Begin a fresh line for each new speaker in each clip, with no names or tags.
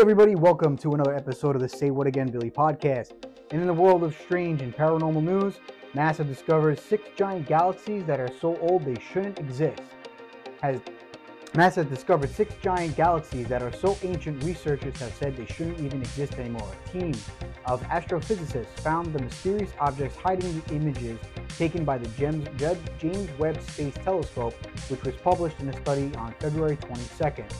Everybody, welcome to another episode of the Say What Again Billy podcast. And in the world of strange and paranormal news, NASA discovers six giant galaxies that are so old they shouldn't exist. Has NASA discovered six giant galaxies that are so ancient researchers have said they shouldn't even exist anymore. A team of astrophysicists found the mysterious objects hiding the images taken by the James Webb Space Telescope, which was published in a study on February 22nd.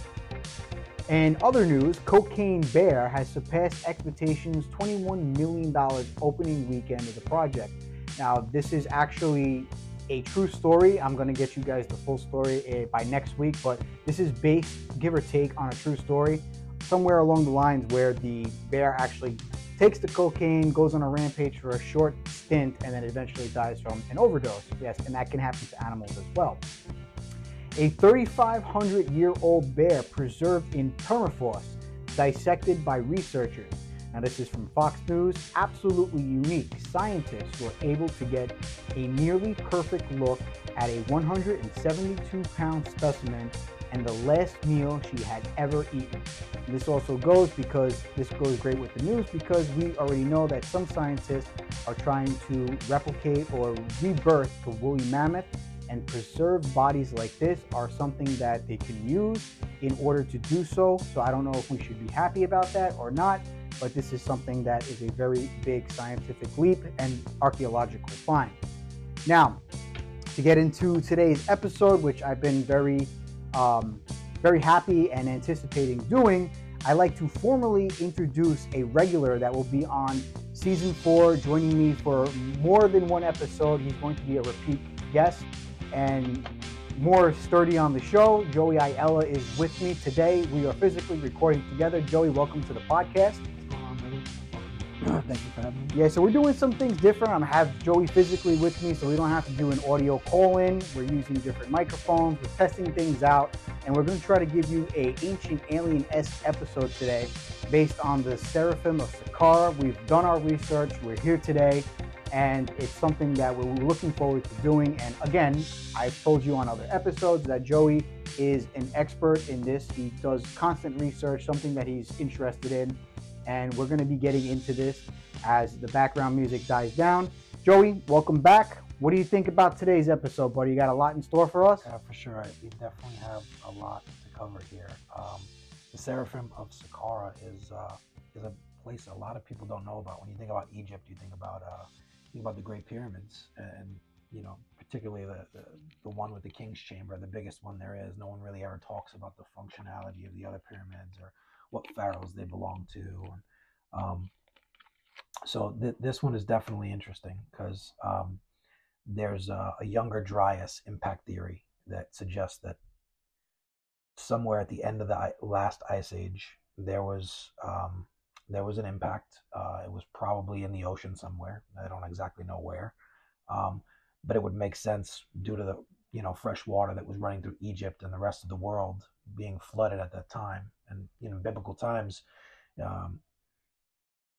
And other news, Cocaine Bear has surpassed expectations $21 million opening weekend of the project. Now, this is actually a true story. I'm going to get you guys the full story eh, by next week, but this is based, give or take, on a true story. Somewhere along the lines where the bear actually takes the cocaine, goes on a rampage for a short stint, and then eventually dies from an overdose. Yes, and that can happen to animals as well. A 3,500 year old bear preserved in permafrost, dissected by researchers. Now, this is from Fox News. Absolutely unique. Scientists were able to get a nearly perfect look at a 172 pound specimen and the last meal she had ever eaten. And this also goes because this goes great with the news because we already know that some scientists are trying to replicate or rebirth the woolly mammoth and preserved bodies like this are something that they can use in order to do so. So I don't know if we should be happy about that or not but this is something that is a very big scientific leap and archaeological find. Now, to get into today's episode, which I've been very, um, very happy and anticipating doing, I like to formally introduce a regular that will be on season four, joining me for more than one episode. He's going to be a repeat guest and more sturdy on the show. Joey Aiella is with me today. We are physically recording together. Joey, welcome to the podcast.
Thank you for having me.
Yeah, so we're doing some things different. I'm have Joey physically with me, so we don't have to do an audio call-in. We're using different microphones. We're testing things out, and we're going to try to give you a ancient alien-esque episode today, based on the Seraphim of Saqqara. We've done our research. We're here today, and it's something that we're looking forward to doing. And again, I've told you on other episodes that Joey is an expert in this. He does constant research, something that he's interested in and we're going to be getting into this as the background music dies down. Joey, welcome back. What do you think about today's episode, buddy? You got a lot in store for us?
Yeah, for sure. We definitely have a lot to cover here. Um, the Seraphim of Saqqara is uh, is a place a lot of people don't know about. When you think about Egypt, you think about uh, about the Great Pyramids, and you know particularly the, the, the one with the King's Chamber, the biggest one there is. No one really ever talks about the functionality of the other pyramids or what pharaohs they belong to. And, um, so th- this one is definitely interesting because um, there's a, a, younger Dryas impact theory that suggests that somewhere at the end of the last ice age there was um, there was an impact. Uh, it was probably in the ocean somewhere. I don't exactly know where, um, but it would make sense due to the you know fresh water that was running through Egypt and the rest of the world being flooded at that time. And you know, biblical times, um,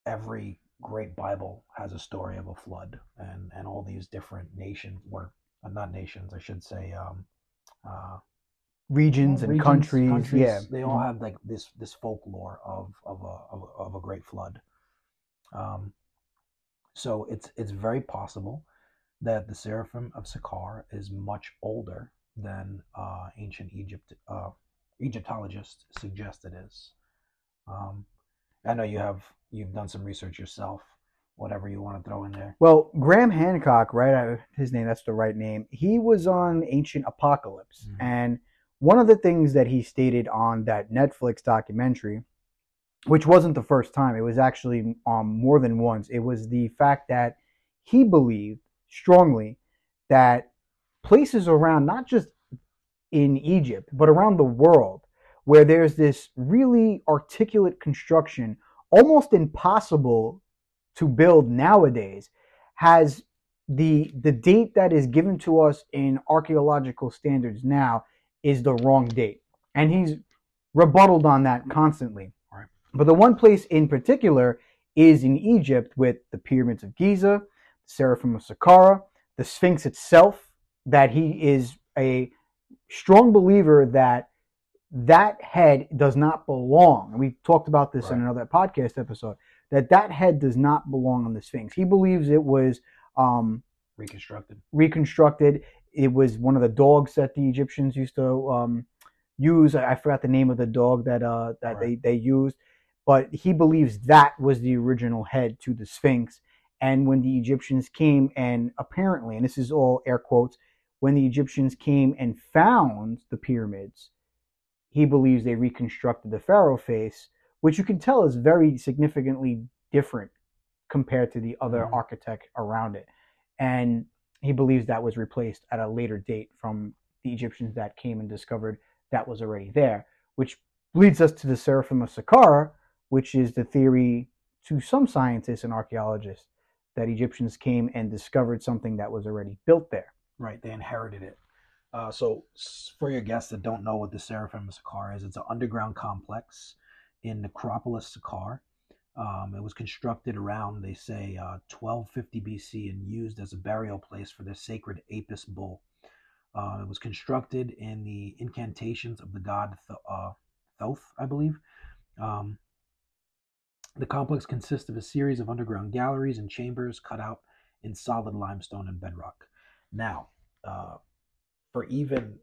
every great Bible has a story of a flood, and and all these different nations were uh, not nations, I should say. Um, uh,
regions and regions, countries, countries, yeah,
they all mm-hmm. have like this this folklore of of a of, of a great flood. Um, so it's it's very possible that the Seraphim of Saqqara is much older than uh, ancient Egypt uh, Egyptologists suggest it is. Um, I know you have you've done some research yourself. Whatever you want to throw in there.
Well, Graham Hancock, right? His name, that's the right name. He was on Ancient Apocalypse, mm-hmm. and one of the things that he stated on that Netflix documentary, which wasn't the first time, it was actually um, more than once. It was the fact that he believed strongly that places around not just in Egypt, but around the world, where there's this really articulate construction, almost impossible to build nowadays, has the the date that is given to us in archaeological standards now is the wrong date. And he's rebutted on that constantly. Right. But the one place in particular is in Egypt with the pyramids of Giza, the Seraphim of Saqqara, the Sphinx itself, that he is a strong believer that that head does not belong. And we talked about this in another podcast episode. That that head does not belong on the Sphinx. He believes it was um,
Reconstructed.
reconstructed. It was one of the dogs that the Egyptians used to um, use. I forgot the name of the dog that uh, that
Right.
they, they used, but he believes that was the original head to the Sphinx. And when the Egyptians came and apparently, and this is all air quotes, when the Egyptians came and found the pyramids, he believes they reconstructed the pharaoh face, which you can tell is very significantly different compared to the other
Mhm.
architect around it. And he believes that was replaced at a later date from the Egyptians that came and discovered that was already there, which leads us to the Seraphim of Saqqara, which is the theory to some scientists and archaeologists that Egyptians came and discovered something that was already built there.
Right, they inherited it. Uh, so, for your guests that don't know what the Seraphim of Saqqara is, it's an underground complex in Necropolis, Saqqara. Um, it was constructed around, they say, uh, 1250 BC and used as a burial place for the sacred Apis bull. Uh, it was constructed in the incantations of the god Th- uh, Thoth, I believe. Um, the complex consists of a series of underground galleries and chambers cut out in solid limestone and bedrock. Now, uh, for even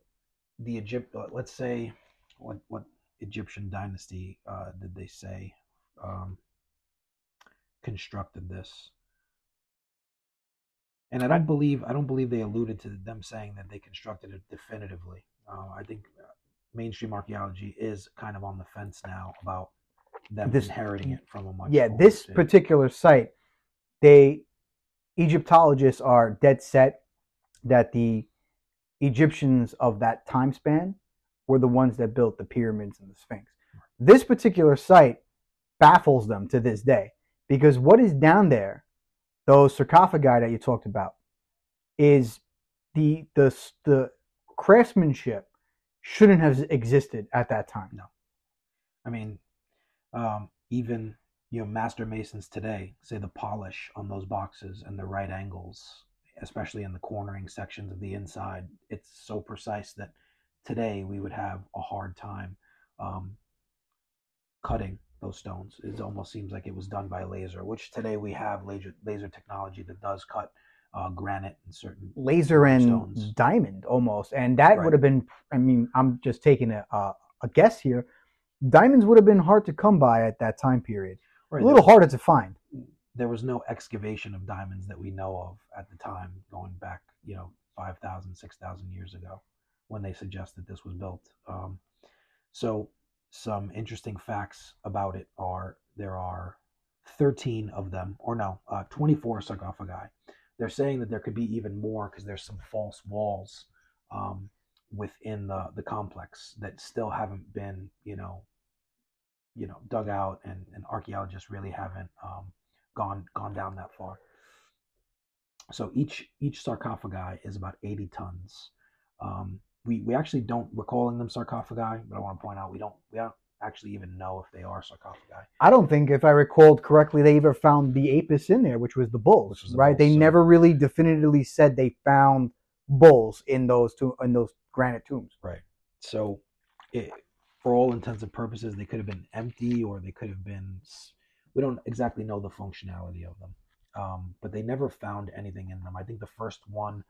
the Egypt, uh, let's say, what what Egyptian dynasty uh, did they say um, constructed this? And I don't believe I don't believe they alluded to them saying that they constructed it definitively. Uh, I think uh, mainstream archaeology is kind of on the fence now about them
This-
inheriting it from a much
yeah, this particular site, they Egyptologists are dead set that the Egyptians of that time span were the ones that built the pyramids and the Sphinx. This particular site baffles them to this day because what is down there, those sarcophagi that you talked about, is the the the craftsmanship shouldn't have existed at that time.
No. I mean, um, even you know, master masons today say the polish on those boxes and the right angles, especially in the cornering sections of the inside, it's so precise that today we would have a hard time um, cutting those stones. It almost seems like it was done by laser, which today we have laser laser technology that does cut uh, granite and certain
laser and
Stones.
diamond almost and that
Right.
would have been i mean i'm just taking a, a, a guess here diamonds would have been hard to come by at that time period
Right,
a little harder to find
there was no excavation of diamonds that we know of at the time going back you know 5000 6000 years ago when they suggest that this was built um, so some interesting facts about it are there are 13 of them or no uh, 24 sarcophagi they're saying that there could be even more because there's some false walls um, within the, the complex that still haven't been you know you know dug out and, and archaeologists really haven't um, gone gone down that far. So each each sarcophagi is about 80 tons. Um, we we actually don't we're calling them sarcophagi, but I want to point out we don't we don't actually even know if they are sarcophagi.
i don't think if i recalled correctly they ever found the apis in there which was the bulls
was the
right
bulls,
they
so-
never really definitively said they found bulls in those two in those granite tombs
Right. So, it, for all intents and purposes, they could have been empty or they could have been. We don't exactly know the functionality of them, um, but they never found anything in them. I think the first one,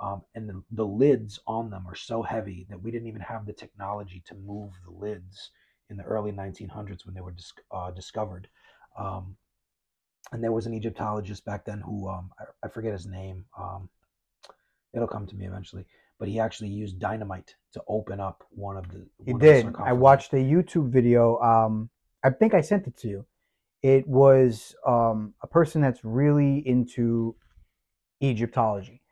um, and the, the lids on them are so heavy that we didn't even have the technology to move the lids in the early 1900s when they were dis- uh, discovered. Um, and there was an Egyptologist back then who um, I, I forget his name. Um, it'll come to me eventually but he actually used dynamite to open up one of the.
He
of the
did. I watched a YouTube video. Um, I think I sent it to you. It was um, a person that's really into Egyptology,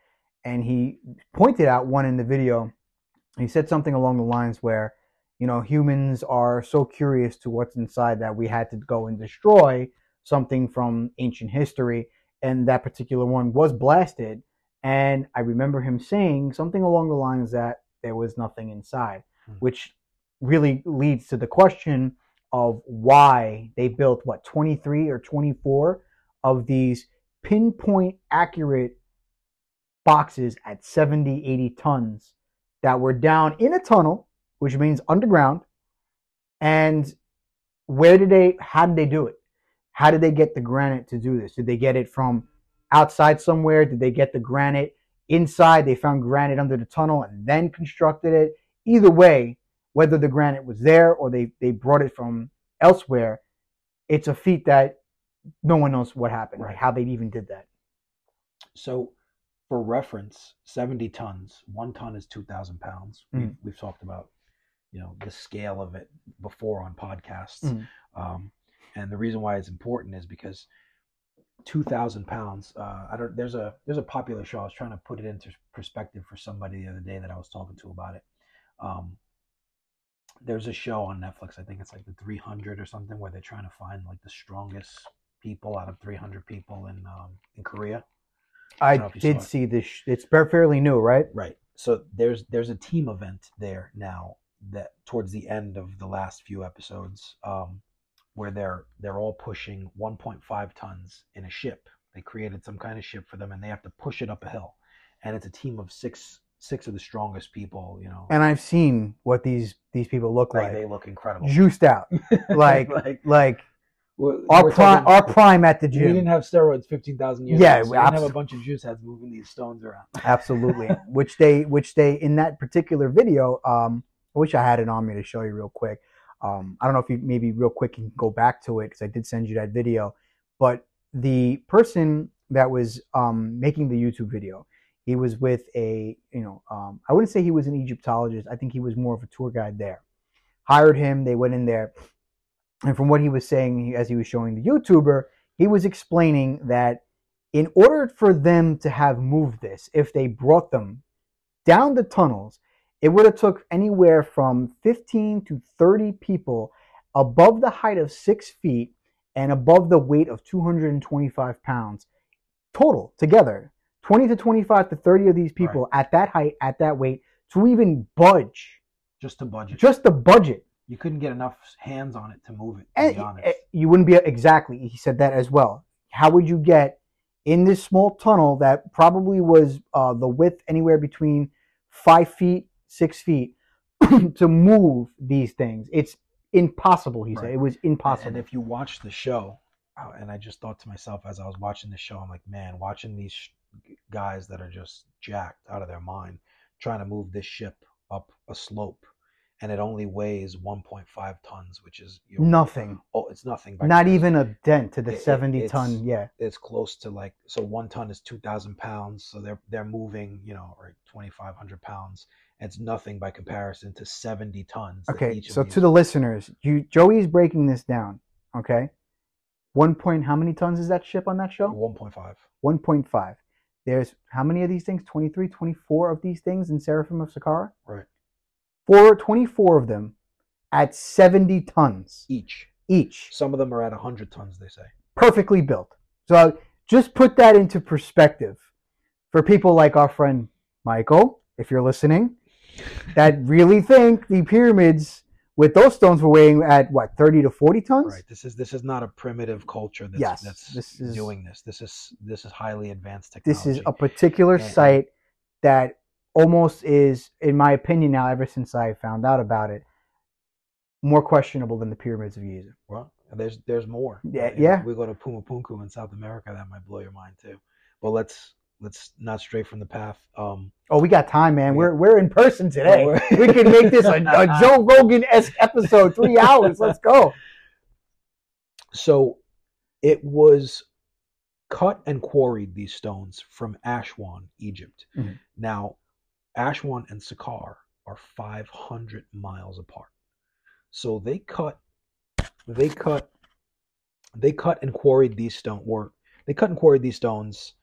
and he pointed out one in the video. He said something along the lines where, you know, humans are so curious to what's inside that we had to go and destroy something from ancient history, and that particular one was blasted. And I remember him saying something along the lines that there was nothing inside,
Hmm.
which really leads to the question of why they built what 23 or 24 of these pinpoint accurate boxes at 70 80 tons that were down in a tunnel which means underground And where did they? How did they do it? How did they get the granite to do this? Did they get it from outside somewhere? Did they get the granite inside? They found granite under the tunnel and then constructed it. Either way, whether the granite was there or they they brought it from elsewhere, it's a feat that no one knows what happened,
Right.
how they even did that.
So, for reference, 70 tons, one ton is 2,000 pounds. We've,
Mm.
we've talked about, you know, the scale of it before on podcasts.
Mm.
Um, and the reason why it's important is because 2,000 pounds, uh, I don't, there's a, there's a popular show. I was trying to put it into perspective for somebody the other day that I was talking to about it. Um, there's a show on Netflix. I think it's like the 300 or something where they're trying to find like the strongest people out of 300 people in, um, in Korea.
I
if
did
saw it.
see this. sh- It's fairly new, right?
Right. So there's there's a team event there now that towards the end of the last few episodes, um, where they're they're all pushing 1.5 tons in a ship. They created some kind of ship for them, and they have to push it up a hill. And it's a team of six six of the strongest people. You know,
And I've seen what these these people look
like,
like,
they look incredible.
juiced out, like
like
like
we're-
our
we're
prime
talking-
our prime at the gym.
we didn't have steroids 15,000 years
Yeah,
ago. So
we
we didn't have a bunch of juice heads moving these stones around.
Absolutely. which they which they in that particular video, um, I wish I had it on me to show you real quick. Um, I don't know if you maybe real quick you can go back to it because I did send you that video. But the person that was um, making the YouTube video, he was with a you know um, I wouldn't say he was an Egyptologist. I think he was more of a tour guide there. Hired him. They went in there, and from what he was saying as he was showing the YouTuber, he was explaining that in order for them to have moved this, if they brought them down the tunnels, it would have took anywhere from 15 to 30 people above the height of six feet and above the weight of 225 pounds total together. 20 to 25 to 30 of these people at that height, at that weight, to even budge,
Just to budget.
just the budget.
You couldn't get enough hands on it to move it. To
And
be honest.
eh, you wouldn't be exactly. He said that as well. How would you get in this small tunnel that probably was uh, the width anywhere between five feet, six feet, to move these things? It's impossible. He said it was impossible.
And if you watch the show, uh, and I just thought to myself as I was watching the show, I'm like, man, watching these sh- guys that are just jacked out of their mind trying to move this ship up a slope, and it only weighs 1.5 tons, which is you know,
Nothing.
Oh, it's nothing.
Not even a dent to the
It- it-
70
it's-
ton. Yeah.
It's close to like so one ton is 2,000 pounds, so they're they're moving you know or 2,500 pounds. It's nothing by comparison to 70 tons.
Okay. So to the listeners, you Joey's breaking this down. Okay. One point. How many tons is that ship on that show?
1.5.
1.5. There's how many of these things? 23, 24 of these things in Seraphim of Saqqara?
Right.
Four, 24 of them at 70 tons
each.
each.
Some of them are at 100 tons, they say.
Perfectly built. So just put that into perspective for people like our friend Michael, if you're listening, that really think the pyramids with those stones were weighing at what, 30 to 40 tons?
Right. This is this is not a primitive culture that's
Yes,
that's
this is-
doing this. This is this is highly advanced technology this
is a particular
And-
site that almost is, in my opinion, now ever since I found out about it, more questionable than the pyramids of Giza.
well, there's there's more.
Yeah, yeah.
We go to Puma Pumapunku in South America, that might blow your mind too. But let's let's not stray from the path. Um
Oh, we got time, man.
We
We're we're in person today. We can make this a, a Joe Rogan esque episode, three hours. Let's go.
so it was cut and quarried these stones from Aswan, Egypt.
Mhm.
Now, Aswan and Saqqara are 500 miles apart. So they cut, they cut, they cut and quarried these stone. Or they cut and quarried these stones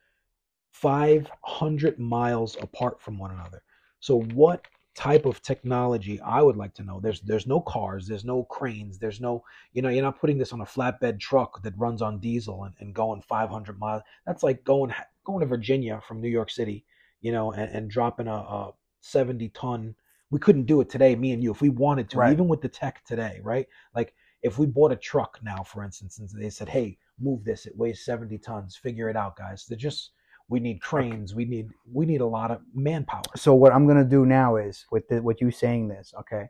500 miles apart from one another. So what type of technology I would like to know? There's there's no cars, there's no cranes, there's no you know you're not putting this on a flatbed truck that runs on diesel and, and going 500 miles. That's like going going to Virginia from New York City, you know, and, and dropping a, a 70 ton. We couldn't do it today, me and you, if we wanted to,
Right.
even with the tech today, right? Like if we bought a truck now, for instance, and they said, "Hey, move this. It weighs 70 tons. Figure it out, guys." They're just we need cranes. We need we need a lot of manpower.
So what I'm gonna do now is with the, with you saying this, okay?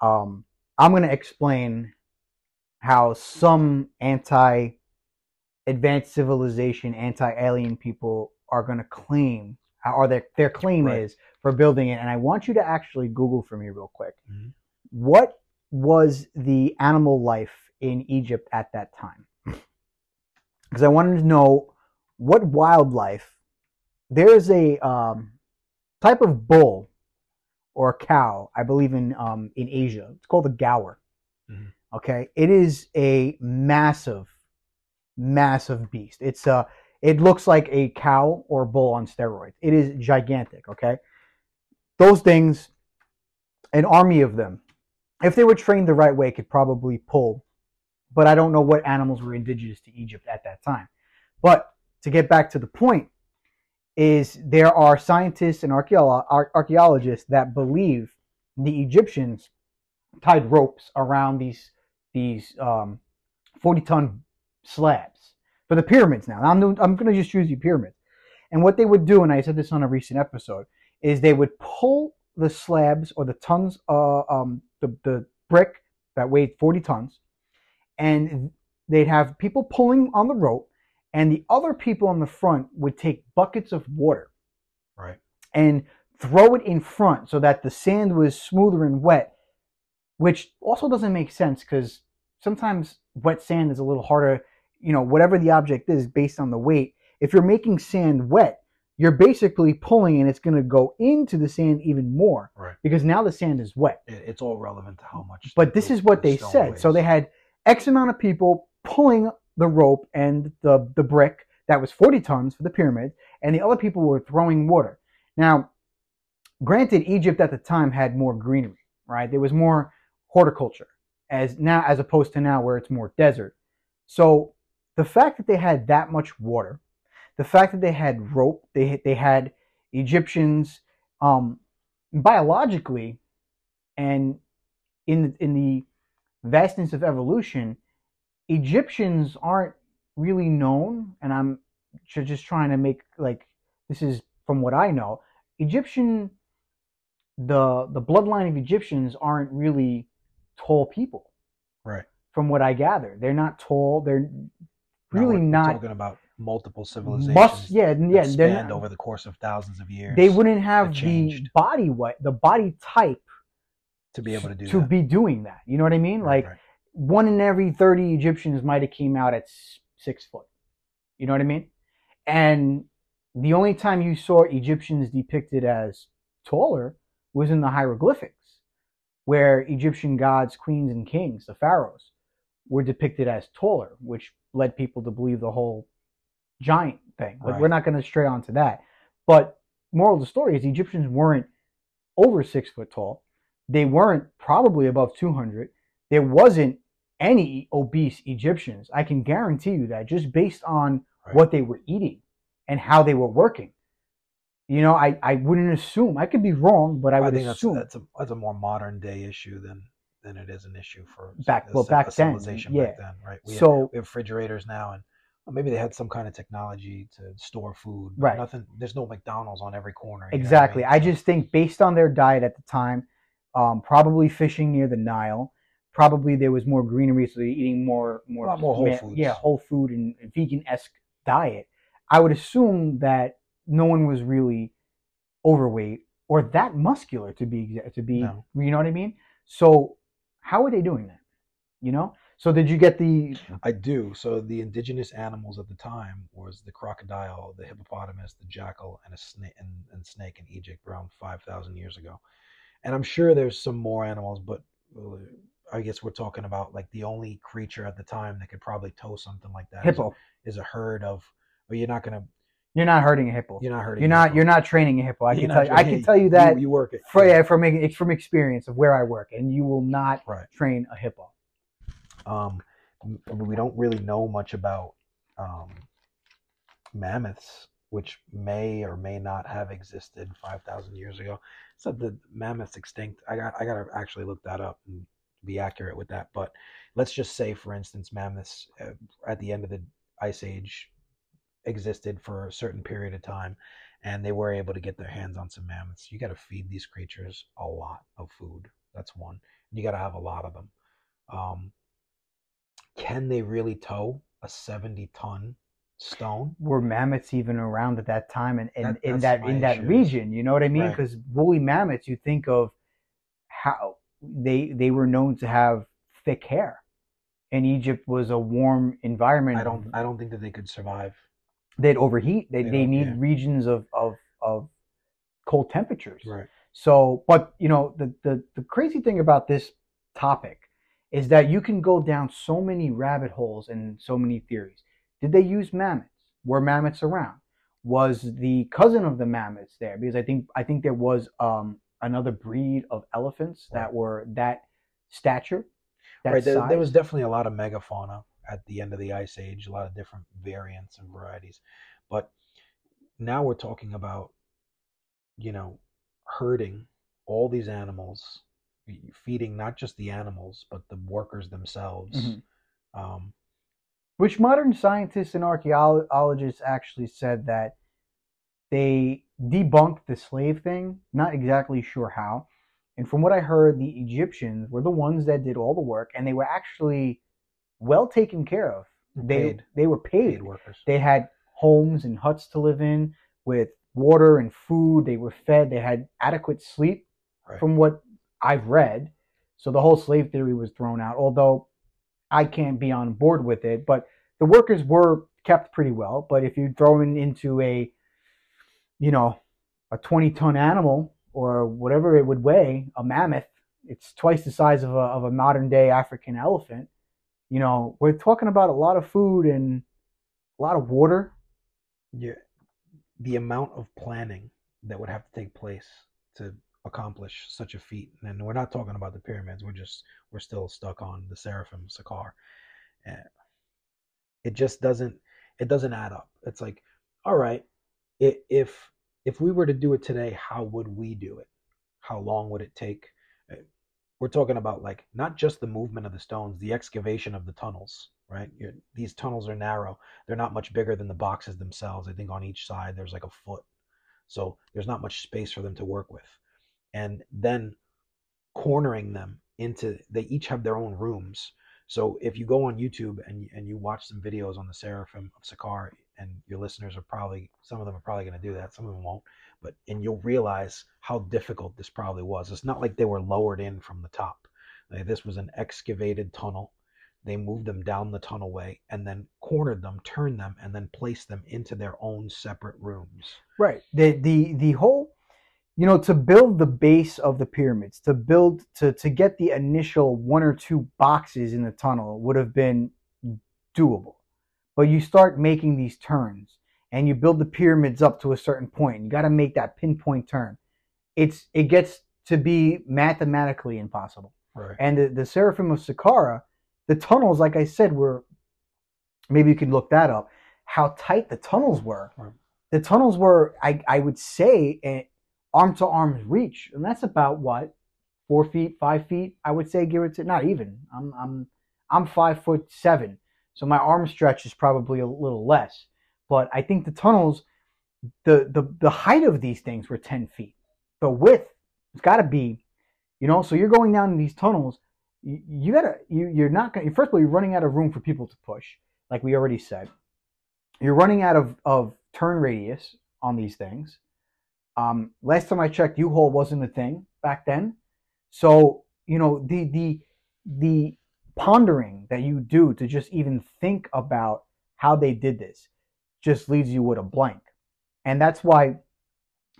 Um, I'm going to explain how some anti advanced civilization, anti alien people are going to claim, or their, their claim
Right.
is for building it. And I want you to actually Google for me real quick.
Mhm.
What was the animal life in Egypt at that time? Because I wanted to know what wildlife. There's a um, type of bull or cow, I believe in um, in Asia. It's called a gaur.
Mhm.
Okay, it is a massive, massive beast. It's a. It looks like a cow or bull on steroids. It is gigantic. Okay, those things, an army of them, if they were trained the right way, could probably pull. But I don't know what animals were indigenous to Egypt at that time. But to get back to the point, is there are scientists and archaeologists that believe the Egyptians tied ropes around these these um, 40 ton slabs for the pyramids. Now, I'm, doing- I'm going to just use the pyramids. And what they would do, and I said this on a recent episode, is they would pull the slabs or the tons, uh, um, the, the brick that weighed 40 tons, and they'd have people pulling on the rope, and the other people on the front would take buckets of water
Right.
and throw it in front so that the sand was smoother and wet, which also doesn't make sense because sometimes wet sand is a little harder, you know, whatever the object is based on the weight. If you're making sand wet, you're basically pulling and it's going to go into the sand even more
Right.
because now the sand is wet.
It, it's all relevant to how much.
But this is what
the
they said. So they had X amount of people pulling the rope and the, the brick that was 40 tons for the pyramid, and the other people were throwing water. Now, granted, Egypt at the time had more greenery, right? There was more horticulture as now as opposed to now where it's more desert. So the fact that they had that much water, the fact that they had rope, they they had Egyptians um, biologically, and in in the vastness of evolution, Egyptians aren't really known, and I'm just trying to make like this is from what I know. Egyptian, the the bloodline of Egyptians aren't really tall people,
Right.
from what I gather. They're not tall. They're really not
talking about multiple civilizations.
must. Yeah, yeah.
Spanned over the course of thousands of years.
they wouldn't have the body what the body type
to be able to do
to
that.
be doing that. You know what I mean?
Right,
Like
right.
one in every 30 Egyptians might have came out at six foot. You know what I mean? And the only time you saw Egyptians depicted as taller was in the hieroglyphics, where Egyptian gods, queens, and kings, the pharaohs, were depicted as taller, which led people to believe the whole giant thing. But
Right.
we're not going to stray onto that. But moral of the story is the Egyptians weren't over six foot tall. They weren't probably above 200. There wasn't any obese Egyptians. I can guarantee you that just based on
Right.
what they were eating and how they were working. You know, I, I wouldn't assume. I could be wrong, but I would
think that's,
assume.
that's a that's a more modern day issue than than it is an issue for
Back- well, back then, yeah.
back then, right? We have,
so
we have refrigerators now, and well, maybe they had some kind of technology to store food. but
Right.
Nothing. There's no McDonald's on every corner. you know what
exactly.
mean?
I just think based on their diet at the time, um, probably fishing near the Nile, probably there was more greenery, so they're eating more more,
more whole
ma-
foods.
Yeah, whole food and vegan esque diet. I would assume that no one was really overweight or that muscular to be to be.
No.
You know what I mean? So how are they doing that? You know. So did you get the
I do. So the indigenous animals at the time was the crocodile, the hippopotamus, the jackal, and a snake and, and snake in Egypt around five thousand years ago. And I'm sure there's some more animals, but uh, I guess we're talking about like the only creature at the time that could probably tow something like that is a-
hippo?
is a herd of. Well, you're not gonna.
You're not hurting a hippo.
You're not hurting.
You're not. You're not training a hippo. I
You're
can tell you. I can tell you
you-
that
you, work it.
for,
yeah.
from from experience of where I work, and you will not
Right.
train a hippo.
Um, we don't really know much about um, mammoths, which may or may not have existed 5,000 years ago. So the mammoths extinct. I got I got to actually look that up and be accurate with that. But let's just say, for instance, mammoths uh, at the end of the ice age existed for a certain period of time and they were able to get their hands on some mammoths you got to feed these creatures a lot of food That's one. You got to have a lot of them. Um, can they really tow a 70 ton stone?
Were mammoths even around at that time and, and
That-
in that in that
issue.
region? You know what I mean?
Right.
Because woolly mammoths, you think of how they they were known to have thick hair, and Egypt was a warm environment.
I don't. I don't think that they could survive.
They'd overheat. They
They
they need
yeah.
regions of of of cold temperatures.
Right.
So, but you know, the, the the crazy thing about this topic is that you can go down so many rabbit holes and so many theories. Did they use mammoths? Were mammoths around? Was the cousin of the mammoths there? Because I think I think there was um, another breed of elephants that were that stature, that
right. There, there was definitely a lot of megafauna at the end of the ice age. A lot of different variants and varieties, but now we're talking about, you know, herding all these animals, feeding not just the animals but the workers themselves.
Mhm.
Um,
which modern scientists and archaeologists actually said that they debunked the slave thing. Not exactly sure how. And from what I heard, the Egyptians were the ones that did all the work, and they were actually well taken care of. They
Paid.
they were paid.
paid workers.
They had homes and huts to live in with water and food. They were fed. They had adequate sleep,
Right.
from what I've read. So the whole slave theory was thrown out, although I can't be on board with it. But the workers were kept pretty well. But if you throw in into a, you know, a 20 ton animal or whatever it would weigh, a mammoth, it's twice the size of a, of a modern day African elephant. You know, we're talking about a lot of food and a lot of water.
yeah, the amount of planning that would have to take place to accomplish such a feat. And we're not talking about the pyramids. We're just we're still stuck on the Seraphim Saqqara. And eh, it just doesn't it doesn't add up. It's like, all right, if if we were to do it today, how would we do it? How long would it take? We're talking about like not just the movement of the stones, the excavation of the tunnels, right? you these tunnels are narrow they're not much bigger than the boxes themselves. I think on each side there's like a foot. So there's not much space for them to work with. And then cornering them into they each have their own rooms. So if you go on YouTube and and you watch some videos on the Seraphim of Saqqara and your listeners are probably some of them are probably going to do that, some of them won't, but and you'll realize how difficult this probably was. It's not like they were lowered in from the top. Like this was an excavated tunnel they moved them down the tunnelway and then cornered them, turned them, and then placed them into their own separate rooms.
Right. The the the whole you know to build the base of the pyramids, to build to to get the initial one or two boxes in the tunnel would have been doable. But you start making these turns and you build the pyramids up to a certain point. You got to make that pinpoint turn. It's it gets to be mathematically impossible.
Right.
And the, the Seraphim of Saqqara, the tunnels, like I said, were maybe you can look that up. How tight the tunnels were.
Right.
The tunnels were, I, I would say, arm to arm's reach, and that's about what four feet, five feet. I would say, give it to not even. I'm I'm I'm five foot seven, so my arm stretch is probably a little less. But I think the tunnels, the the the height of these things were ten feet. The width, it's got to be, you know. So you're going down in these tunnels you, you gotta you you're not gonna first of all you're running out of room for people to push like we already said you're running out of of turn radius on these things um last time i checked u-haul wasn't a thing back then so you know the the the pondering that you do to just even think about how they did this just leaves you with a blank and that's why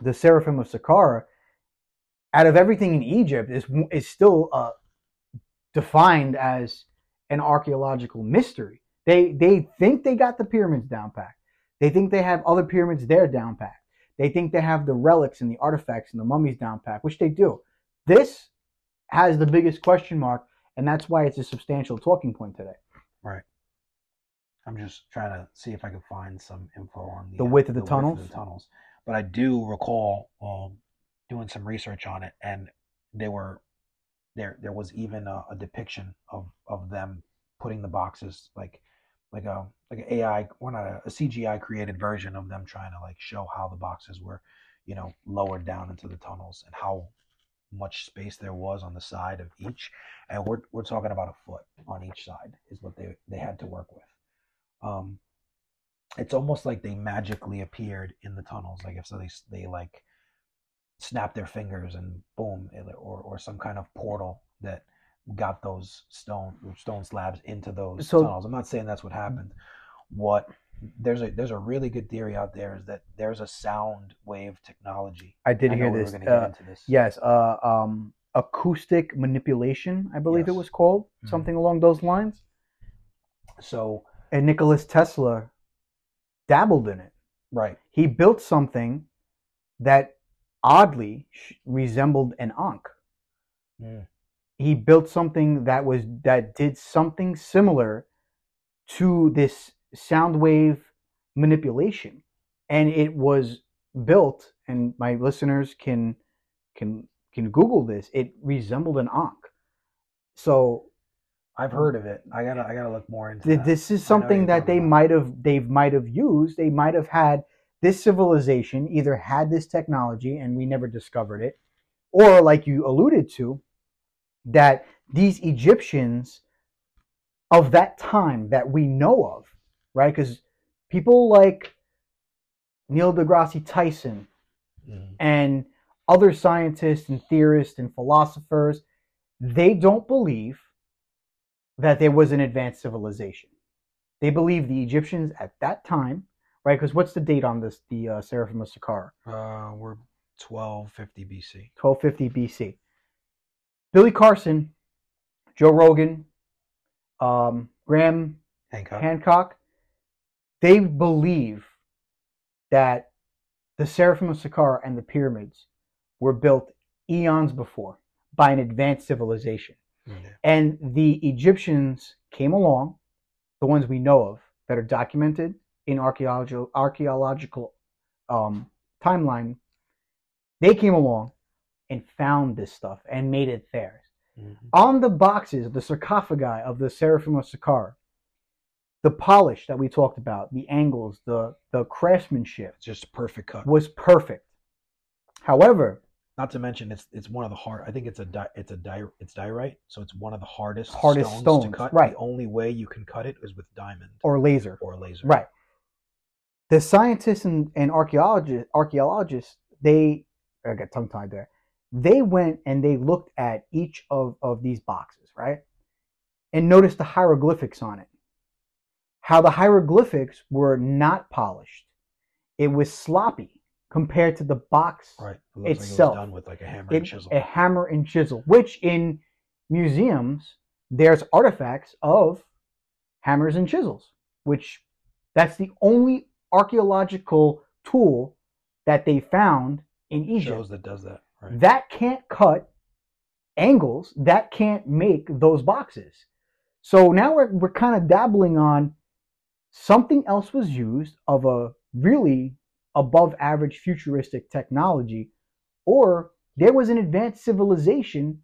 the seraphim of saqqara out of everything in egypt is is still a defined as an archaeological mystery. They they think they got the pyramids down packed. They think they have other pyramids there down packed. They think they have the relics and the artifacts and the mummies down packed, which they do. This has the biggest question mark, and that's why it's a substantial talking point today.
I'm just trying to see if I can find some info on the,
The width of the
of
tunnels?
the tunnels. But I do recall um, doing some research on it, and they were there. There was even a, a depiction of of them putting the boxes like like a like an AI or not a, a CGI created version of them trying to like show how the boxes were, you know, lowered down into the tunnels and how much space there was on the side of each, and we're we're talking about a foot on each side is what they they had to work with. Um, it's almost like they magically appeared in the tunnels, like if so they they like snap their fingers and boom, or or some kind of portal that got those stone stone slabs into those
So-
tunnels. I'm not saying that's what happened. What there's a there's a really good theory out there is that there's a sound wave technology.
I did
I
hear this.
Were
Uh,
this.
yes, uh, um, acoustic manipulation, I believe it was called, something along those lines.
So
And Nicholas Tesla dabbled in it.
right,
He built something that oddly sh- resembled an ankh.
Mm.
He built something that was that did something similar to this sound wave manipulation, and it was built. And my listeners can can can Google this. It resembled an ankh. So
I've heard of it. I gotta I gotta look more into
th- this is
I know what
something that they might have they might have used they might have had this civilization either had this technology and we never discovered it or like you alluded to that these egyptians of that time that we know of right because people like neil degrasse tyson
Mhm.
and other scientists and theorists and philosophers, they don't believe that there was an advanced civilization. They believe the Egyptians at that time, right? Because what's the date on this? The uh, Seraphim of Saqqara,
Uh, we're 1250 BC.
1250 BC. Billy Carson, Joe Rogan, um, Graham
Hancock.
Hancock, they believe that the Seraphim of Saqqara and the pyramids were built eons before by an advanced civilization.
Yeah.
And the Egyptians came along, the ones we know of that are documented in archaeological archaeological um, timeline. They came along and found this stuff and made it theirs.
Mhm.
On the boxes, the sarcophagi of the Seraphim of Saqqara, the polish that we talked about, the angles, the the craftsmanship
It's just a perfect cut.
was perfect. However,
Not to mention, it's it's one of the hard. I think it's a di, it's a di, it's diorite, so it's one of the hardest
Hardest
stones,
stones,
to cut.
right.
The only way you can cut it is with diamond
or laser,
or laser.
right? The scientists and, and archaeologists, archaeologists, they I got tongue tied there. They went and they looked at each of, of these boxes, right, and noticed the hieroglyphics on it. How the hieroglyphics were not polished; it was sloppy compared to the box
Right. It looks like
Itself.
it done with like a hammer
it,
and chisel.
a hammer and chisel, which in museums there's artifacts of hammers and chisels, which that's the only archaeological tool that they found in Egypt.
Shows that does that. Right.
That can't cut angles, that can't make those boxes. So now we're, we're kind of dabbling on something else was used of a really above average futuristic technology, or there was an advanced civilization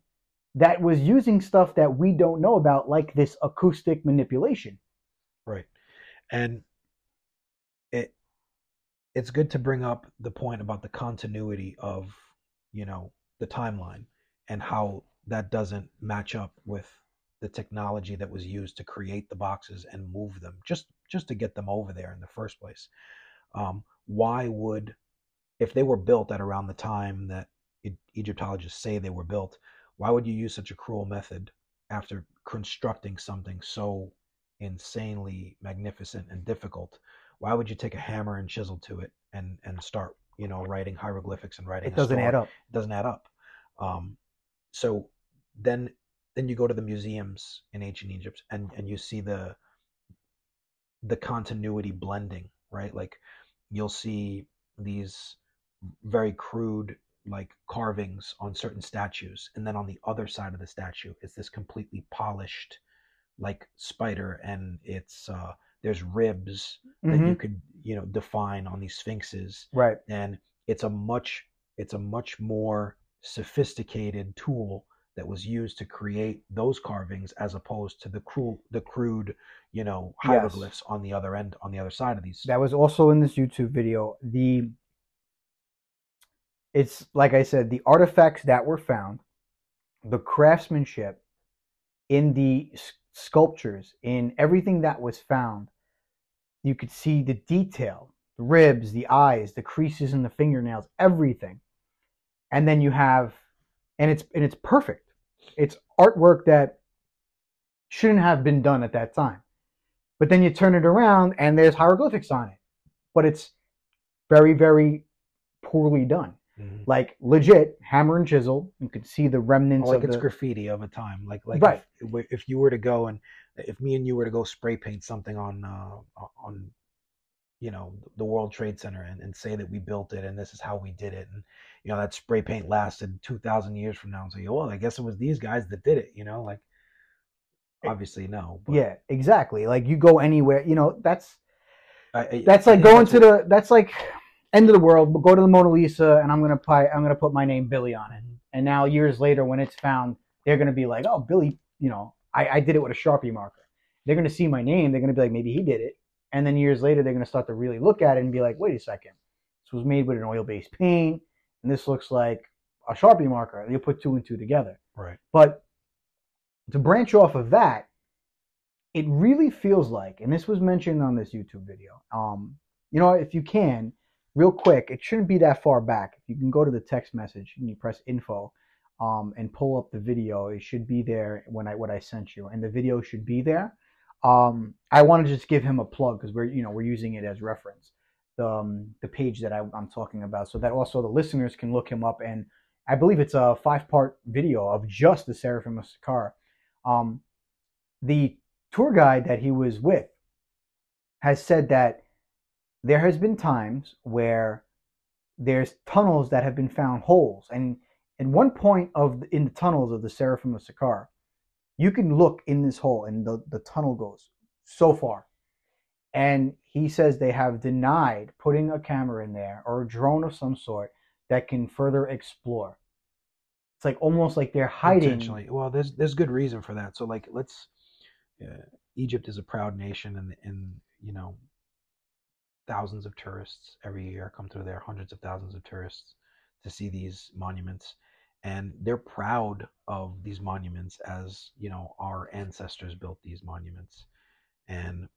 that was using stuff that we don't know about, like this acoustic manipulation.
Right. And it it's good to bring up the point about the continuity of, you know, the timeline and how that doesn't match up with the technology that was used to create the boxes and move them just just to get them over there in the first place. Um, why would if they were built at around the time that Egyptologists say they were built, why would you use such a cruel method after constructing something so insanely magnificent and difficult? Why would you take a hammer and chisel to it and and start you know writing hieroglyphics and writing?
It doesn't
story?
add up.
It doesn't add up. Um, so then then you go to the museums in ancient Egypt and and you see the the continuity blending, right? Like you'll see these very crude like carvings on certain statues and then on the other side of the statue is this completely polished like spider and it's uh there's ribs that you
Mhm.
could you know define on these sphinxes
Right.
and it's a much it's a much more sophisticated tool that was used to create those carvings as opposed to the cruel the crude you know
Yes.
hieroglyphs on the other end on the other side of these
That was also in this YouTube video. The it's like I said, the artifacts that were found, the craftsmanship in the sculptures, in everything that was found, you could see the detail, the ribs, the eyes, the creases in the fingernails, everything. And then you have, and it's and it's perfect. It's artwork that shouldn't have been done at that time. But then you turn it around and there's hieroglyphics on it. But it's very, very poorly done.
Mhm.
Like legit, hammer and chisel. You can see the remnants
Or like
of
it's
the
graffiti of a time. Like like
Right.
if, if you were to go and if me and you were to go spray paint something on uh, on you know the World Trade Center and, and say that we built it and this is how we did it and you know that spray paint lasted two thousand years from now and say well I guess it was these guys that did it you know like obviously no but
Yeah, exactly. Like you go anywhere, you know, that's
I- I-
that's like going
that's
to
what-
the that's like end of the world, but go to the Mona Lisa and I'm gonna put I'm gonna put my name Billy on it. And now years later when it's found, they're gonna be like, Oh, Billy, you know, I, I did it with a Sharpie marker. They're gonna see my name, they're gonna be like, maybe he did it. And then years later they're gonna start to really look at it and be like, wait a second, this was made with an oil based paint, and this looks like a Sharpie marker. You put two and two together.
right
But to branch off of that, it really feels like, and this was mentioned on this YouTube video. Um, you know, if you can, real quick, it shouldn't be that far back. If you can go to the text message and you press info, um, and pull up the video, it should be there when I what I sent you, and the video should be there. Um, I want to just give him a plug because we're you know we're using it as reference. The um, the page that I, I'm talking about, so that also the listeners can look him up and I believe it's a five part video of just the Seraphim of Saqqara. Um, the tour guide that he was with has said that there has been times where there's tunnels that have been found holes, and at one point of in the tunnels of the Seraphim of Saqqara, you can look in this hole, and the, the tunnel goes so far. And he says they have denied putting a camera in there or a drone of some sort that can further explore. It's like almost like they're hiding.
intentionally. Well, there's there's good reason for that. So like let's uh, Egypt is a proud nation and and you know thousands of tourists every year come through there, hundreds of thousands of tourists to see these monuments and they're proud of these monuments as, you know, our ancestors built these monuments. And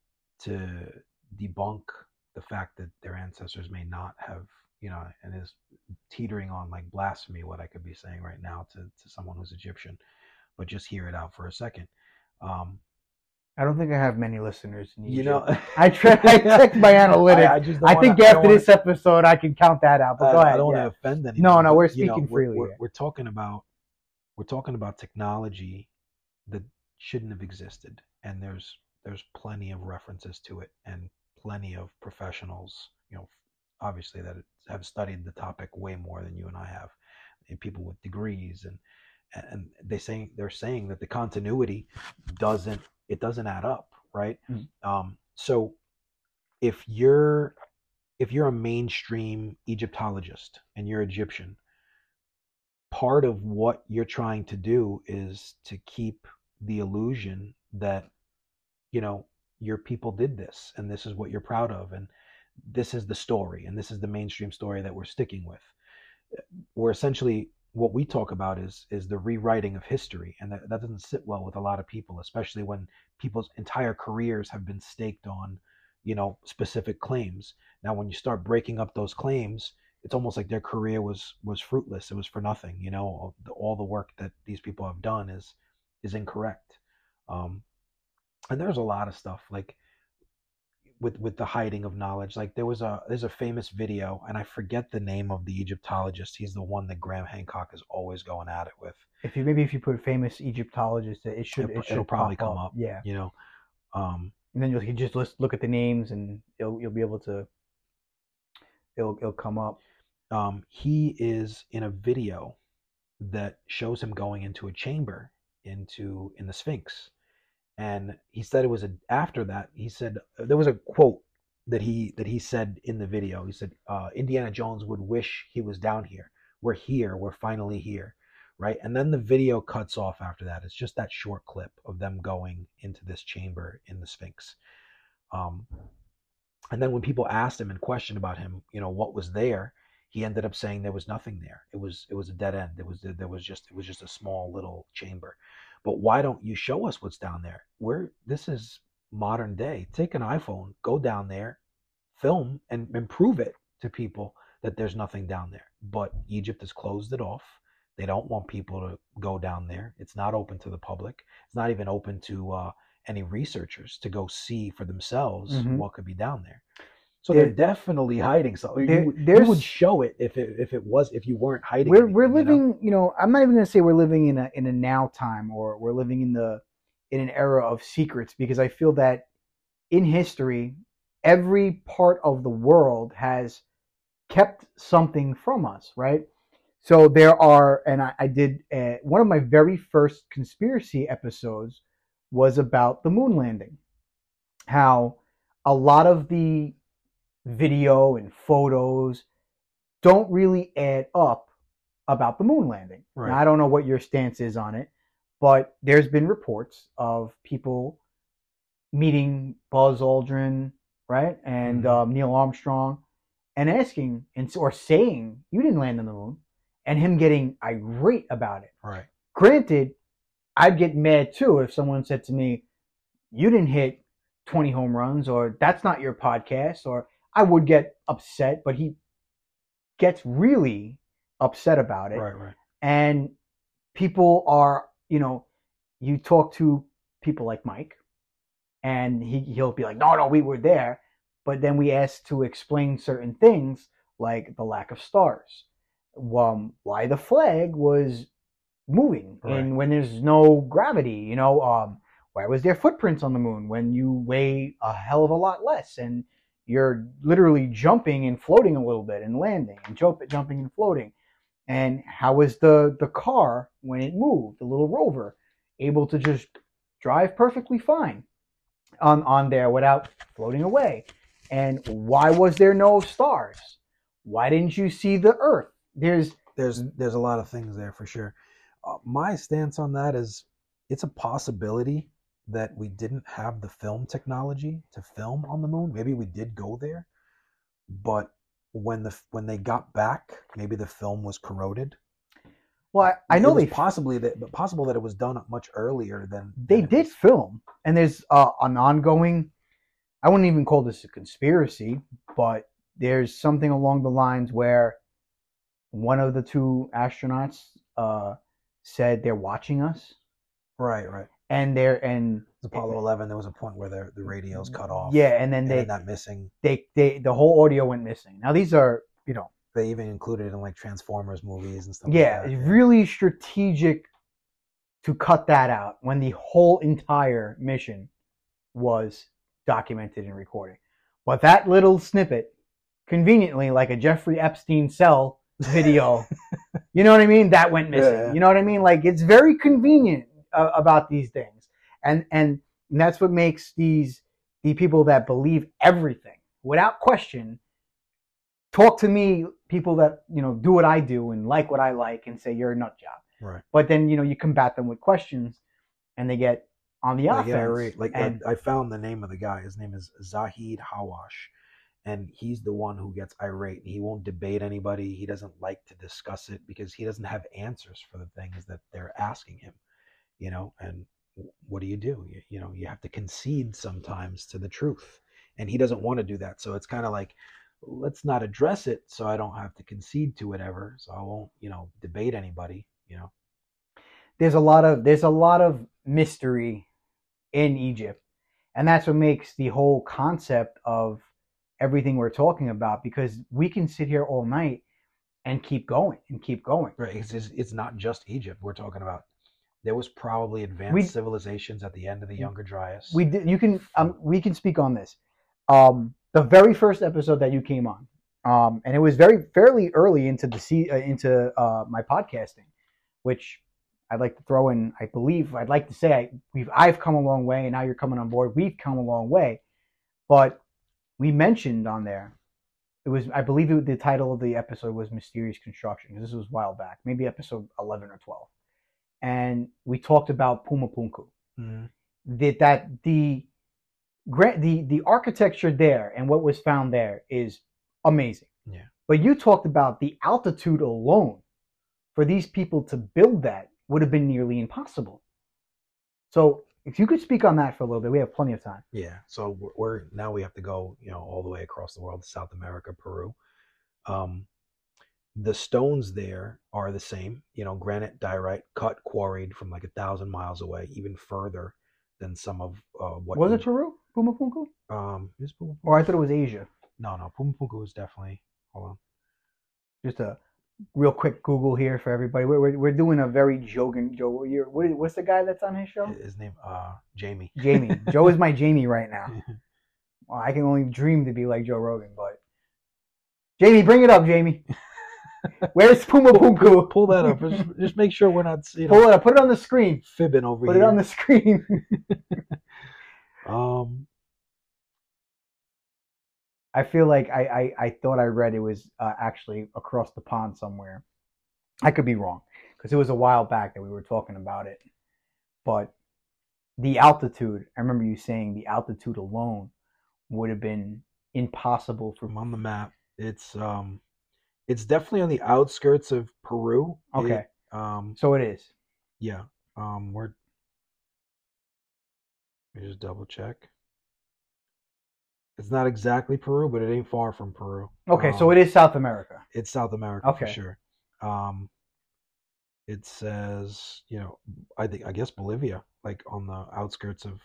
to debunk the fact that their ancestors may not have, you know, and is teetering on like blasphemy what I could be saying right now to, to someone who's Egyptian, but just hear it out for a second. Um,
I don't think I have many listeners in
you know,
I tried. I checked my analytics.
I, just don't
I,
wanna-
think
I don't
after
wanna-
this episode, I can count that out. But
I,
go
I don't
yeah.
want to offend
No,
anyone.
no,
but,
we're
you know,
speaking
we're,
freely
We're, we're talking about we're talking about technology that shouldn't have existed, and there's there's plenty of references to it, and plenty of professionals, you know, obviously that have studied the topic way more than you and I have, and people with degrees, and and they saying they're saying that the continuity doesn't it doesn't add up, right?
Mm.
Um, so if you're if you're a mainstream Egyptologist and you're Egyptian, part of what you're trying to do is to keep the illusion that you know your people did this and this is what you're proud of and this is the story and this is the mainstream story that we're sticking with. We're essentially what we talk about is is the rewriting of history and that, that doesn't sit well with a lot of people especially when people's entire careers have been staked on you know specific claims. Now when you start breaking up those claims it's almost like their career was was fruitless. It was for nothing you know? All the, all the work that these people have done is is incorrect. Um and there's a lot of stuff like with with the hiding of knowledge like there was a there's a famous video and i forget the name of the egyptologist he's the one that graham hancock is always going at it with
If you maybe if you put famous Egyptologist, it should
It'll-
it should
it'll probably come up.
Yeah,
you know um
and then you'll you just list, look at the names and you'll you'll be able to. It'll it'll come up.
um, he is in a video that shows him going into a chamber into in the Sphinx, and he said it was a, after that he said there was a quote that he that he said in the video. He said uh, Indiana Jones would wish he was down here. We're here. We're finally here, right? And then the video cuts off after that. It's just that short clip of them going into this chamber in the Sphinx. Um, and then when people asked him and questioned about him, you know, what was there, he ended up saying there was nothing there. It was it was a dead end. It was there was just it was just a small little chamber. But why don't you show us what's down there? Where this is modern day. Take an iPhone, go down there, film, and, and prove it to people that there's nothing down there. But Egypt has closed it off. They don't want people to go down there. It's not open to the public. It's not even open to uh, any researchers to go see for themselves
Mhm.
what could be down there. So
There-
they're definitely hiding something.
There-
you, you would show it if it if it was if you weren't hiding.
we're
anything,
we're
you know?
living you know i'm not even going to say we're living in a in a now time or we're living in the in an era of secrets because i feel that in history every part of the world has kept something from us right so there are and i, I did uh, one of my very first conspiracy episodes was about the moon landing how a lot of the video and photos don't really add up about the moon landing.
Right.
Now, I don't know what your stance is on it, but there's been reports of people meeting Buzz Aldrin, right, and
Mhm.
um, Neil Armstrong, and asking and or saying you didn't land on the moon, and him getting irate about it.
right.
Granted, I'd get mad too if someone said to me, "You didn't hit 20 home runs," or "That's not your podcast," or I would get upset. But he gets really upset about it,
Right, right.
and people are, you know, you talk to people like Mike, and he he'll be like, "No, no, we were there," but then we ask to explain certain things like the lack of stars, um, why the flag was moving
Right.
and when there's no gravity, you know, um, why was there footprints on the moon when you weigh a hell of a lot less and you're literally jumping and floating a little bit and landing and jump, jumping and floating. And how was the the car when it moved the little rover able to just drive perfectly fine on on there without floating away? And why was there no stars? Why didn't you see the earth? There's
there's there's a lot of things there for sure. Uh, my stance on that is it's a possibility that we didn't have the film technology to film on the moon. Maybe we did go there, but when the when they got back, maybe the film was corroded.
well i, I know they
possibly that, but possible that it was done much earlier than
they
than
did film and there's uh, an ongoing i wouldn't even call this a conspiracy but there's something along the lines where one of the two astronauts uh, said they're watching us
Right, right.
And they're and
Apollo 11. There was a point where the the radio's cut off.
yeah and then
and
they
that missing.
they they the whole audio went missing now these are you know
They even included in like Transformers movies and stuff.
yeah
like
really strategic to cut that out when the whole entire mission was documented and recorded but that little snippet conveniently like a jeffrey epstein cell video you know what i mean that went missing
yeah.
you know what i mean like it's very convenient uh, about these things and and that's what makes these the people that believe everything without question talk to me people that you know do what i do and like what i like and say you're a nut job
Right.
but then you know you combat them with questions and they get on the
Like,
offense
yeah, right. Like
and
I, I found the name of the guy. His name is Zahi Hawass, and he's the one who gets irate. He won't debate anybody. He doesn't like to discuss it because he doesn't have answers for the things that they're asking him. You know, and what do you do? You, you know, you have to concede sometimes to the truth, and he doesn't want to do that. So it's kind of like, let's not address it, so I don't have to concede to it ever. So I won't, you know, debate anybody. You know.
there's a lot of there's a lot of mystery in Egypt. And that's what makes the whole concept of everything we're talking about because we can sit here all night and keep going and keep going.
Right. It's, it's not just Egypt. We're talking about there was probably advanced
We-
civilizations at the end of the Younger Dryas.
We did, you can um, we can speak on this. Um, the very first episode that you came on, um, and it was very fairly early into the se- uh, into uh, my podcasting, which I'd like to throw in. I believe I'd like to say I, we've I've come a long way, and now you're coming on board. We've come a long way, but we mentioned on there. It was I believe it, the title of the episode was "Mysterious Construction" because this was a while back, maybe episode eleven or twelve, and we talked about Puma Punku
Mhm.
that that the the the architecture there and what was found there is amazing.
Yeah.
But you talked about the altitude alone for these people to build that would have been nearly impossible. So if you could speak on that for a little bit, we have plenty of time.
Yeah. So we're, we're now we have to go, you know, all the way across the world to South America, Peru. Um, the stones there are the same, you know, granite, diorite, cut, quarried from like a thousand miles away, even further than some of uh, what.
Was it Peru? Pumapunku?
Um, is Pumapunku?
Or I thought it was Asia.
No, no, Pumapunku is definitely. Hold on.
Just a real quick Google here for everybody. We're, we're, we're doing a very joking Joe. You're, what, what's the guy that's on his show?
His name, uh, Jamie.
Jamie. Joe is my Jamie right now. Well, I can only dream to be like Joe Rogan, but Jamie, bring it up, Jamie. Where's Puma Punku?
Pull that up. Just, just make sure we're not, you
Pull
know,
it up. Put it on the screen.
fibbing over
Put
here.
Put it on the screen.
Um,
I feel like I, I, I thought I read it was uh, actually across the pond somewhere. I could be wrong because it was a while back that we were talking about it. But the altitude, I remember you saying the altitude alone would have been impossible for.
I'm on the map. It's um, it's definitely on the outskirts of Peru. It-
Okay,
um,
so it is.
yeah. Um, we're. Let me just double check. It's not exactly Peru, but it ain't far from Peru.
Okay, so
Um,
it is South America.
It's South America for
Okay.
sure. Um, it says, you know, I think I guess Bolivia, like on the outskirts of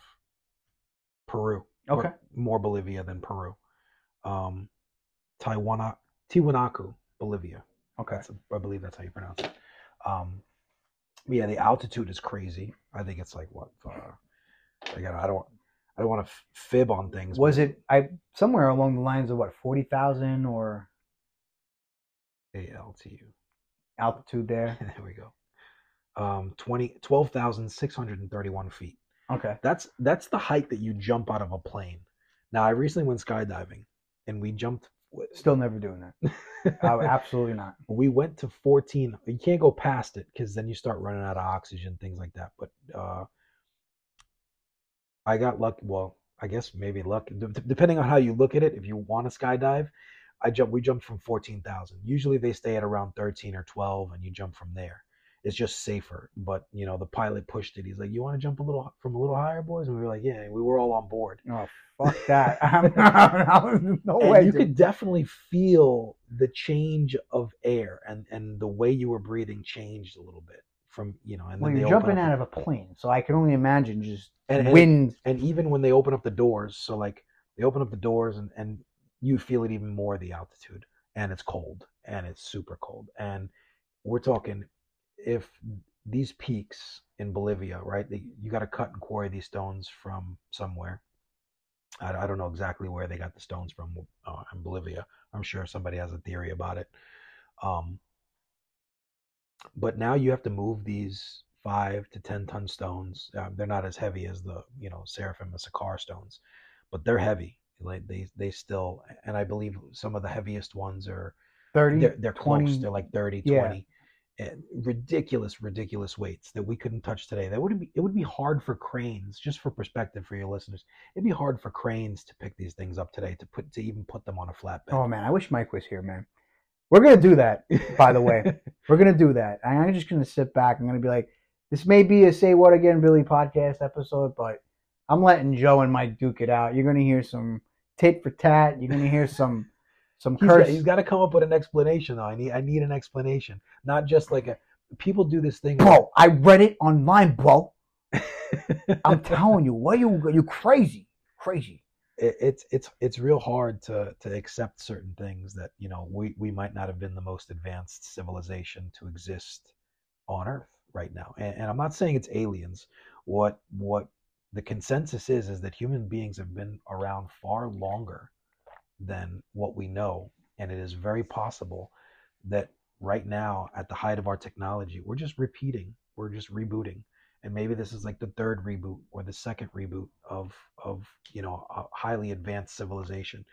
Peru.
Okay.
more Bolivia than Peru. Um, Tijuana, Tiwanaku, Bolivia.
Okay.
That's I believe that's how you pronounce it. Um, yeah, the altitude is crazy. I think it's like what? Uh, again, I don't, I don't want to fib on things.
Was it I somewhere along the lines of what forty thousand or
ALTU?
altitude there?
there we go. Um, 20, 12,631 feet.
Okay.
That's that's the height that you jump out of a plane. Now, I recently went skydiving, and we jumped.
Still never doing that. Oh, absolutely not.
we went to 14 you can't go past it because then you start running out of oxygen things like that but uh i got lucky well i guess maybe luck. d- depending on how you look at it if you want to skydive i jump we jumped from 14000 usually they stay at around 13 or 12 and you jump from there it's just safer but you know the pilot pushed it he's like you want to jump a little from a little higher boys and we were like yeah we were all on board
Oh fuck that! I'm no
and
way.
you
dude.
could definitely feel the change of air and and the way you were breathing changed a little bit from you know and
Well,
then
you're jumping out of a plane, so I can only imagine just
and, and,
wind.
and even when they open up the doors so like they open up the doors and and you feel it even more the altitude and it's cold and it's super cold and we're talking if these peaks in Bolivia right they, you got to cut and quarry these stones from somewhere I, I don't know exactly where they got the stones from uh, in Bolivia I'm sure somebody has a theory about it um but now you have to move these five to ten ton stones. Uh, they're not as heavy as the you know seraphim and Saqqara stones, but they're heavy. Like they they still, and I believe some of the heaviest ones are
30,
they're they're
20.
close. They're like 30,
Yeah.
20. Ridiculous, ridiculous weights that we couldn't touch today. That would be it would be hard for cranes, just for perspective for your listeners. It'd be hard for cranes to pick these things up today to put to even put them on a flatbed.
Oh man, I wish Mike was here, man. We're gonna do that. by the way. We're gonna do that. And I'm just gonna sit back. I'm gonna be like, this may be a "Say What Again, Billy" podcast episode, but I'm letting Joe and Mike duke it out. You're gonna hear some tit for tat. You're gonna hear some some
He's got, he's got to come up with an explanation though. I need I need an explanation, not just like a people do this thing.
bro, I read it online, bro. I'm telling you, what you you crazy, crazy.
it, it's it's it's real hard to to accept certain things that you know we we might not have been the most advanced civilization to exist on Earth right now. And, and I'm not saying it's aliens. What what the consensus is is that human beings have been around far longer than what we know, and it is very possible that right now at the height of our technology we're just repeating we're just rebooting. And maybe this is like the third reboot or the second reboot of of you know a highly advanced civilization.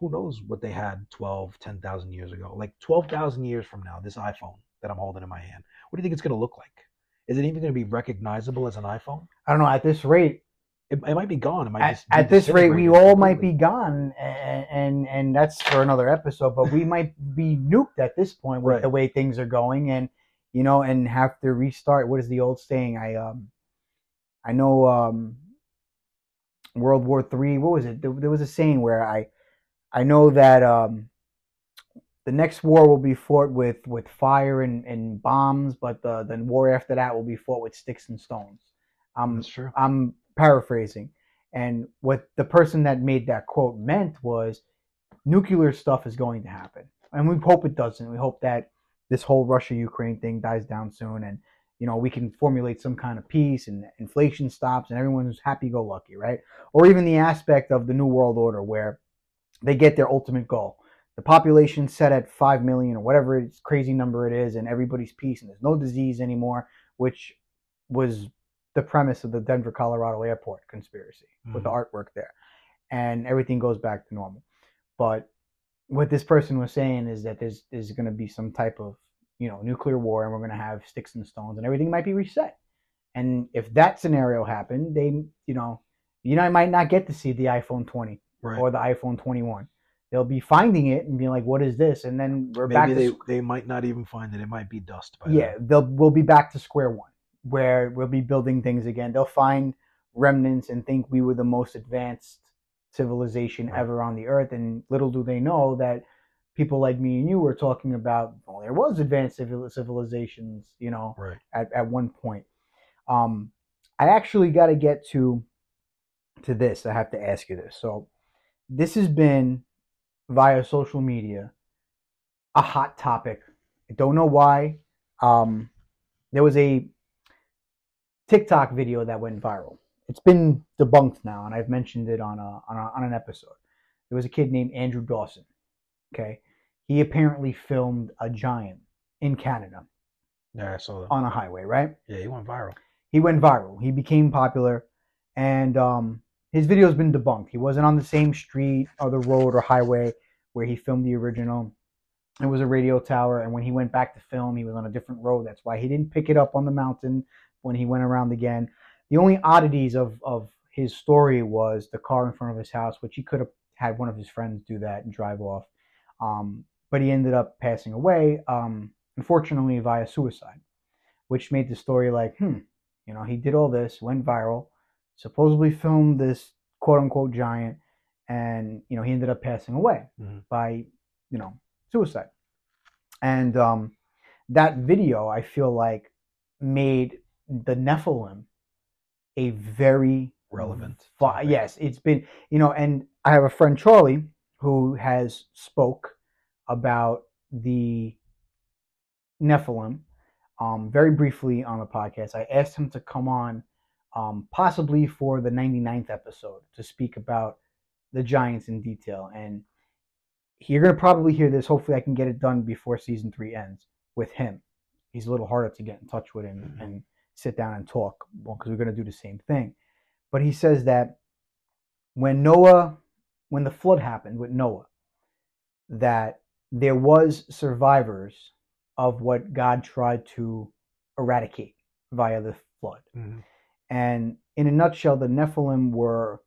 Who knows what they had 12 10,000 years ago? Like 12,000 years from now this iPhone that I'm holding in my hand what do you think it's going to look like? Is it even going to be recognizable as an iPhone?
I don't know. At this rate,
it, it might be gone. It might
at, at this rate, we all might be gone, and, and and that's for another episode. But we might be nuked at this point with
Right.
the way things are going, and you know, and have to restart. What is the old saying? I um, I know um, World War Three. What was it? There, there was a saying where I, I know that um, the next war will be fought with with fire and, and bombs, but the the war after that will be fought with sticks and stones. Um,
That's true.
I'm paraphrasing. And what the person that made that quote meant was nuclear stuff is going to happen. And we hope it doesn't. We hope that this whole Russia Ukraine thing dies down soon and you know we can formulate some kind of peace and inflation stops and everyone's happy go lucky, right? Or even the aspect of the new world order where they get their ultimate goal. The population set at 5 million or whatever it's crazy number it is and everybody's peace and there's no disease anymore, which was the premise of the Denver, Colorado airport conspiracy with the mm-hmm. artwork there. And everything goes back to normal. But what this person was saying is that there's there's going to be some type of you know nuclear war and we're going to have sticks and stones and everything might be reset. And if that scenario happened, they you know you know I might not get to see the iPhone 20
Right.
or the iPhone 21. They'll be finding it and being like, "What is this?" And then we're back
Maybe they, they might not even find it. It might be dust. By
yeah, they'll we'll be back to square one where we'll be building things again. They'll find remnants and think we were the most advanced civilization
Right.
ever on the earth, and little do they know that people like me and you were talking about. Well, there was advanced civil- civilizations, you know,
Right.
at, at one point. Um, I actually got to get to to this. I have to ask you this. So, this has been via social media a hot topic. I don't know why. Um, there was a TikTok video that went viral. It's been debunked now, and I've mentioned it on a, on, a, on an episode. There was a kid named Andrew Dawson. Okay, he apparently filmed a giant in Canada
Yeah, I saw that.
on a highway, right?
yeah, he went viral.
He went viral. He became popular, and um, his video's been debunked. He wasn't on the same street or the road or highway where he filmed the original. It was a radio tower, and when he went back to film, he was on a different road. That's why he didn't pick it up on the mountain when he went around again. The only oddities of of his story was the car in front of his house, which he could have had one of his friends do that and drive off. Um, but he ended up passing away, um, unfortunately via suicide, which made the story like, hmm, you know, he did all this, went viral, supposedly filmed this quote unquote giant, and you know, he ended up passing away
Mhm.
by, you know, suicide. And um, that video, I feel like, made the Nephilim a very
Relevant.
yes, it's been you know, and I have a friend Charlie who has spoke about the Nephilim um, very briefly on the podcast. I asked him to come on, um, possibly for the 99th episode, to speak about the Giants in detail. And you're gonna probably hear this. Hopefully, I can get it done before season three ends with him. He's a little harder to get in touch with him
Mhm.
and sit down and talk because we're gonna do the same thing. But he says that when Noah, when the flood happened with Noah, that there was survivors of what God tried to eradicate via the flood.
Mhm.
And in a nutshell, the Nephilim were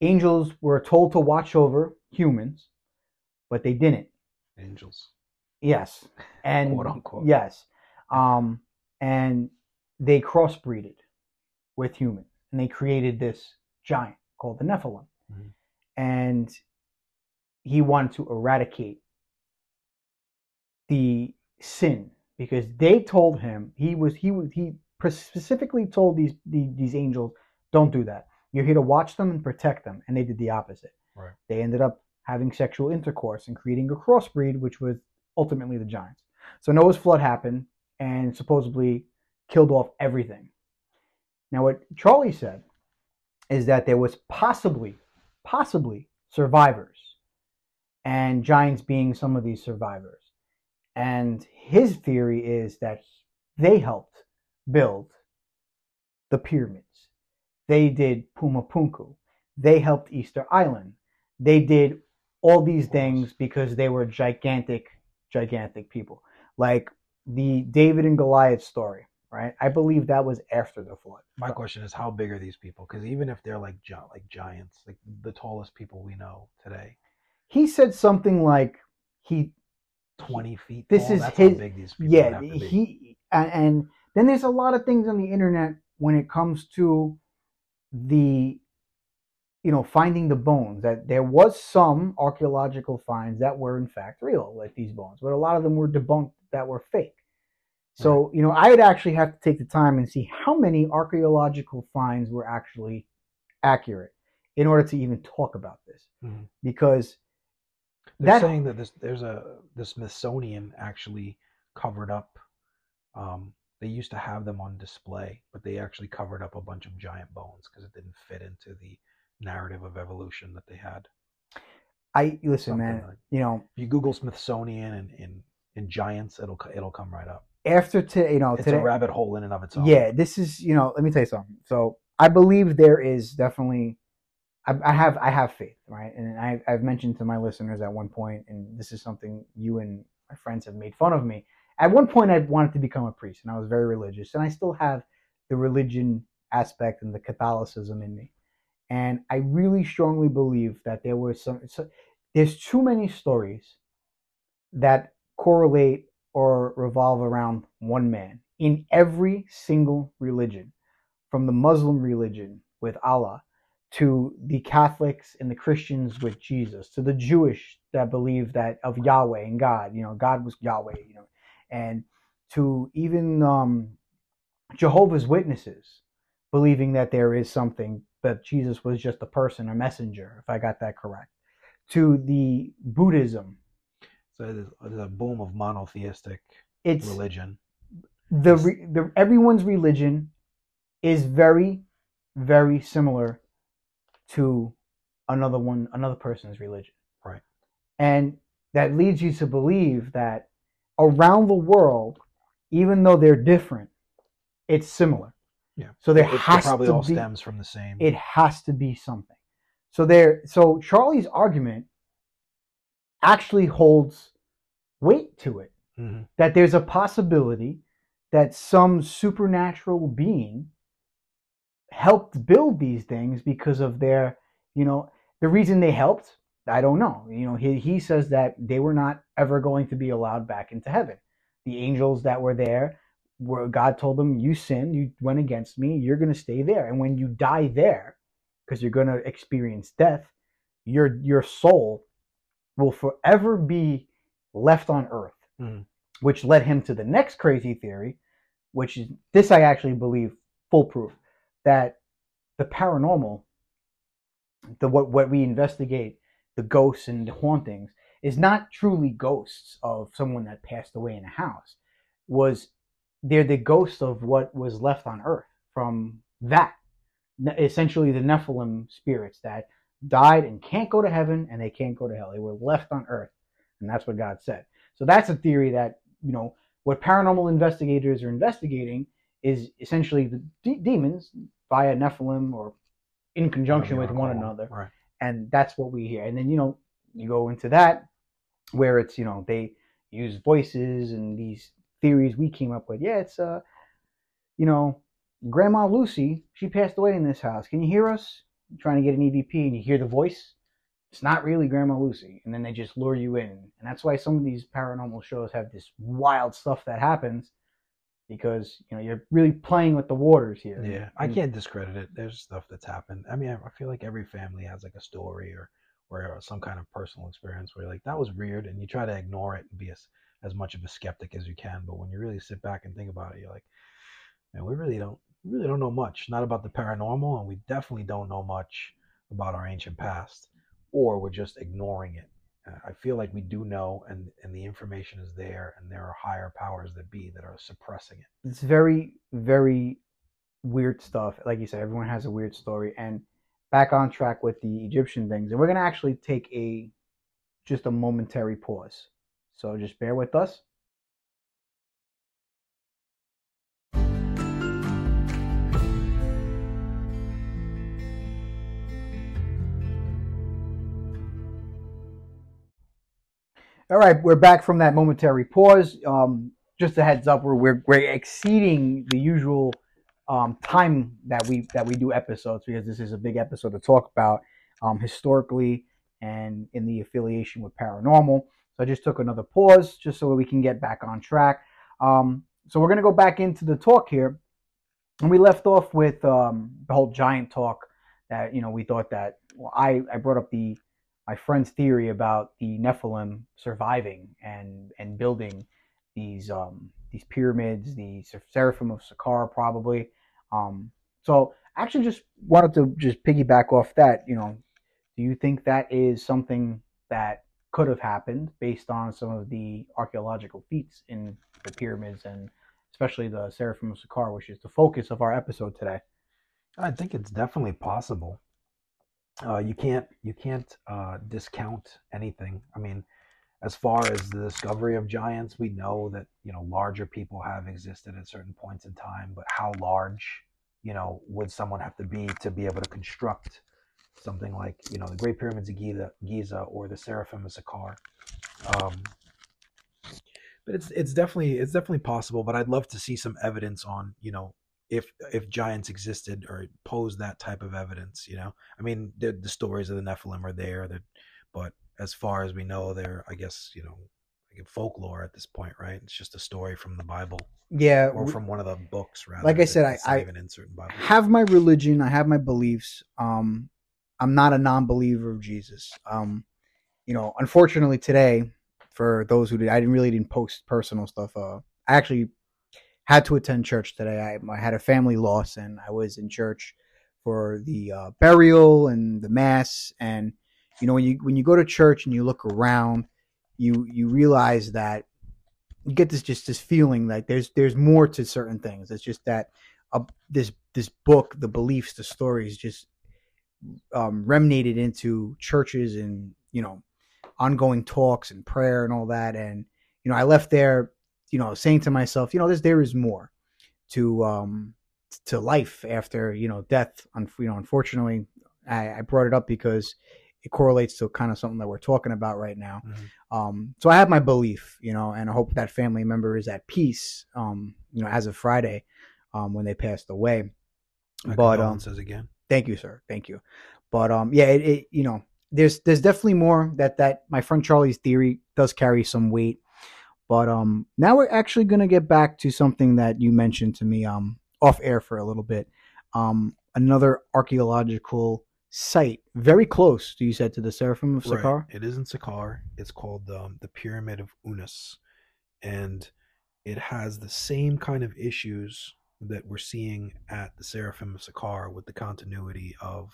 angels were told to watch over humans, but they didn't.
Angels.
Yes. And
Quote, unquote.
yes. Um, and they crossbreeded with humans and they created this giant called the Nephilim.
Mhm.
And he wanted to eradicate the sin because they told him he was he was he specifically told these these, these angels don't do that you're here to watch them and protect them and they did the opposite
Right.
they ended up having sexual intercourse and creating a crossbreed which was ultimately the giants so noah's flood happened and supposedly killed off everything now what charlie said is that there was possibly possibly survivors and giants being some of these survivors and his theory is that they helped build the pyramids. They did Pumapunku. They helped Easter Island. They did all these things because they were gigantic, gigantic people. Like the David and Goliath story, right? I believe that was after the flood.
My question is, how big are these people? Because even if they're like gi- like giants, like the tallest people we know today,
He said something like he
twenty feet.
This
tall,
is
that's
his-
how big these people
yeah
have to be.
he and, and then there's a lot of things on the internet when it comes to the you know finding the bones that there was some archaeological finds that were in fact real like these bones but a lot of them were debunked that were fake so you know i'd actually have to take the time and see how many archaeological finds were actually accurate in order to even talk about this
Mhm.
because
They're
that-
saying that this there's a the Smithsonian actually covered up. Um, they used to have them on display, but they actually covered up a bunch of giant bones because it didn't fit into the narrative of evolution that they had.
i listen
Something
man
like-
you know
If you Google Smithsonian and in in giants, it'll it'll come right up.
After to you know
It's
today
a rabbit hole in and of its own.
Yeah, this is you know. Let me tell you something. So I believe there is definitely. I, I have I have faith, right? And I, I've mentioned to my listeners at one point, and this is something you and my friends have made fun of me. At one point, I wanted to become a priest, and I was very religious, and I still have the religion aspect and the Catholicism in me. And I really strongly believe that there were some. So, there's too many stories that correlate or revolve around one man in every single religion, from the Muslim religion with Allah to the Catholics and the Christians with Jesus to the Jewish that believe that of Yahweh and God, you know, God was Yahweh, you know, and to even um, Jehovah's Witnesses believing that there is something that Jesus was just a person, a messenger, if I got that correct, to the Buddhism.
So there's, there's a boom of monotheistic
It's
religion.
the, re, the everyone's religion is very very similar to another one another person's religion
Right.
and that leads you to believe that around the world even though they're different it's similar
Yeah.
so there
It- it
has
probably
to
all
be
stems from the same.
it has to be something so there so charlie's argument actually holds weight to it
Mhm.
that there's a possibility that some supernatural being helped build these things because of their, you know, the reason they helped, I don't know. You know, he, he says that they were not ever going to be allowed back into heaven. The angels that were there were God told them, You sinned, you went against me, you're gonna stay there. And when you die there, because you're gonna experience death, your your soul will forever be left on earth
Mhm.
which led him to the next crazy theory, which is this I actually believe foolproof that the paranormal, the what what we investigate, the ghosts and the hauntings, is not truly ghosts of someone that passed away in a house. Was they're the ghosts of what was left on earth from that. Essentially the Nephilim spirits that died and can't go to heaven and they can't go to hell. They were left on earth. And that's what God said. So that's a theory that, you know, what paranormal investigators are investigating is essentially the de- demons via Nephilim or in conjunction with one another.
Right.
And that's what we hear. And then, you know, you go into that where it's, you know, they use voices and these theories we came up with. Yeah, it's, uh, you know, Grandma Lucy, she passed away in this house. Can you hear us? You're trying to get an EVP and you hear the voice. It's not really Grandma Lucy. And then they just lure you in. And that's why some of these paranormal shows have this wild stuff that happens because, you know, you're really playing with the waters here.
Yeah, I
And-
can't discredit it. There's stuff that's happened. I mean, I I feel like every family has like a story or or uh, some kind of personal experience where you're like that was weird, and you try to ignore it and be as as much of a skeptic as you can. But when you really sit back and think about it, you're like, man, we really don't we really don't know much. Not about the paranormal, and we definitely don't know much about our ancient past, or we're just ignoring it. Uh, I feel like we do know, and and the information is there, and there are higher powers that be that are suppressing it.
it's very very weird stuff like you said everyone has a weird story and back on track with the egyptian things and we're going to actually take a just a momentary pause so just bear with us all right we're back from that momentary pause um, just a heads up, we're we're, we're exceeding the usual um, time that we that we do episodes because this is a big episode to talk about um, historically and in the affiliation with paranormal. So I just took another pause just so we can get back on track. Um, so we're gonna go back into the talk here, and we left off with um, the whole giant talk that you know we thought that well I I brought up the my friend's theory about the Nephilim surviving and and building these um, these pyramids, the Seraphim of Saqqara probably. Um, so actually just wanted to just piggyback off that. You know, do you think that is something that could have happened based on some of the archaeological feats in the pyramids and especially the Seraphim of Saqqara, which is the focus of our episode today?
I think it's definitely possible. Uh, you can't you can't uh, discount anything. I mean, as far as the discovery of giants, we know that you know larger people have existed at certain points in time, but how large, you know, would someone have to be to be able to construct something like you know the Great Pyramids of Giza, Giza or the Seraphim of Saqqara? Um, but it's it's definitely it's definitely possible. But I'd love to see some evidence on you know if if giants existed or posed that type of evidence. You know, I mean the, the stories of the Nephilim are there, but as far as we know, they're I guess you know like folklore at this point, right? It's just a story from the Bible.
Yeah,
or from one of the books, rather.
Like I said, I, I even in certain Bibles. have my religion. I have my beliefs. Um, I'm not a non-believer of Jesus. Um, you know, unfortunately today, for those who did, I didn't really didn't post personal stuff. Uh, I actually had to attend church today. I, I had a family loss, and I was in church for the uh, burial and the mass. And you know, when you when you go to church and you look around, you you realize that you get this just this feeling like there's there's more to certain things. It's just that uh, this this book, the beliefs, the stories, just um, remnated into churches and you know ongoing talks and prayer and all that. And you know, I left there, you know, saying to myself, you know, there's there is more to um to life after you know death. you know, unfortunately, I, I brought it up because it correlates to kind of something that we're talking about right now. Mm-hmm. Um, so I have my belief, you know, and I hope that family member is at peace, um, you know, as of Friday, um, when they passed away.
My but um, says again.
Thank you, sir. Thank you. But um, yeah, it, it, you know, there's there's definitely more that that my friend Charlie's theory does carry some weight. But um, now we're actually gonna get back to something that you mentioned to me um off air for a little bit. Um, another archaeological site very close to you said to the Seraphim of Saqqara. Right.
It is in Saqqara. It's called um, the Pyramid of Unas, and it has the same kind of issues that we're seeing at the Seraphim of Saqqara with the continuity of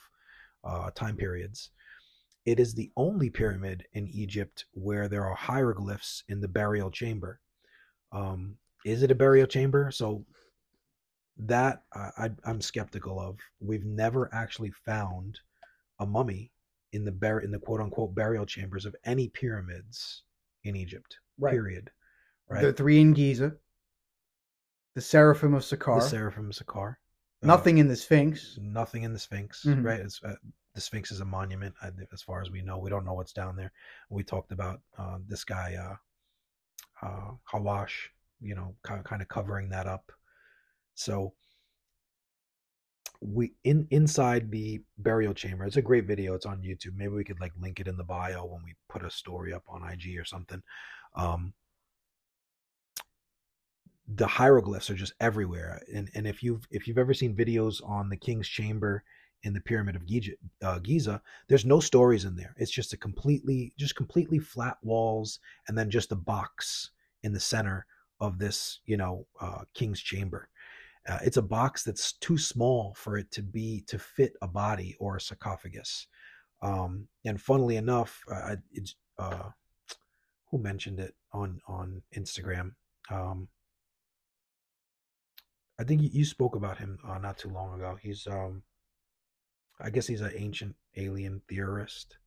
uh, time periods. It is the only pyramid in Egypt where there are hieroglyphs in the burial chamber. Um, is it a burial chamber? So that I, am skeptical of. We've never actually found a mummy in the bur- in the quote unquote burial chambers of any pyramids in Egypt. Right. Period.
Right. The three in Giza, the Seraphim of Saqqara,
the Seraphim of Saqqara.
Nothing uh, in the Sphinx.
Nothing in the Sphinx. Mm-hmm. Right. It's, uh, the Sphinx is a monument, as far as we know. We don't know what's down there. We talked about uh, this guy, uh, uh, Hawass, you know, kind of covering that up. So we in inside the burial chamber. It's a great video. It's on YouTube. Maybe we could like link it in the bio when we put a story up on IG or something. Um, the hieroglyphs are just everywhere, and and if you've if you've ever seen videos on the king's chamber in the pyramid of Giza, uh, Giza, there's no stories in there. It's just a completely just completely flat walls, and then just a box in the center of this you know uh, king's chamber uh, it's a box that's too small for it to be to fit a body or a sarcophagus. Um, and funnily enough, uh, uh, who mentioned it on on Instagram? Um, I think you, spoke about him uh, not too long ago. He's, um, I guess he's an ancient alien theorist.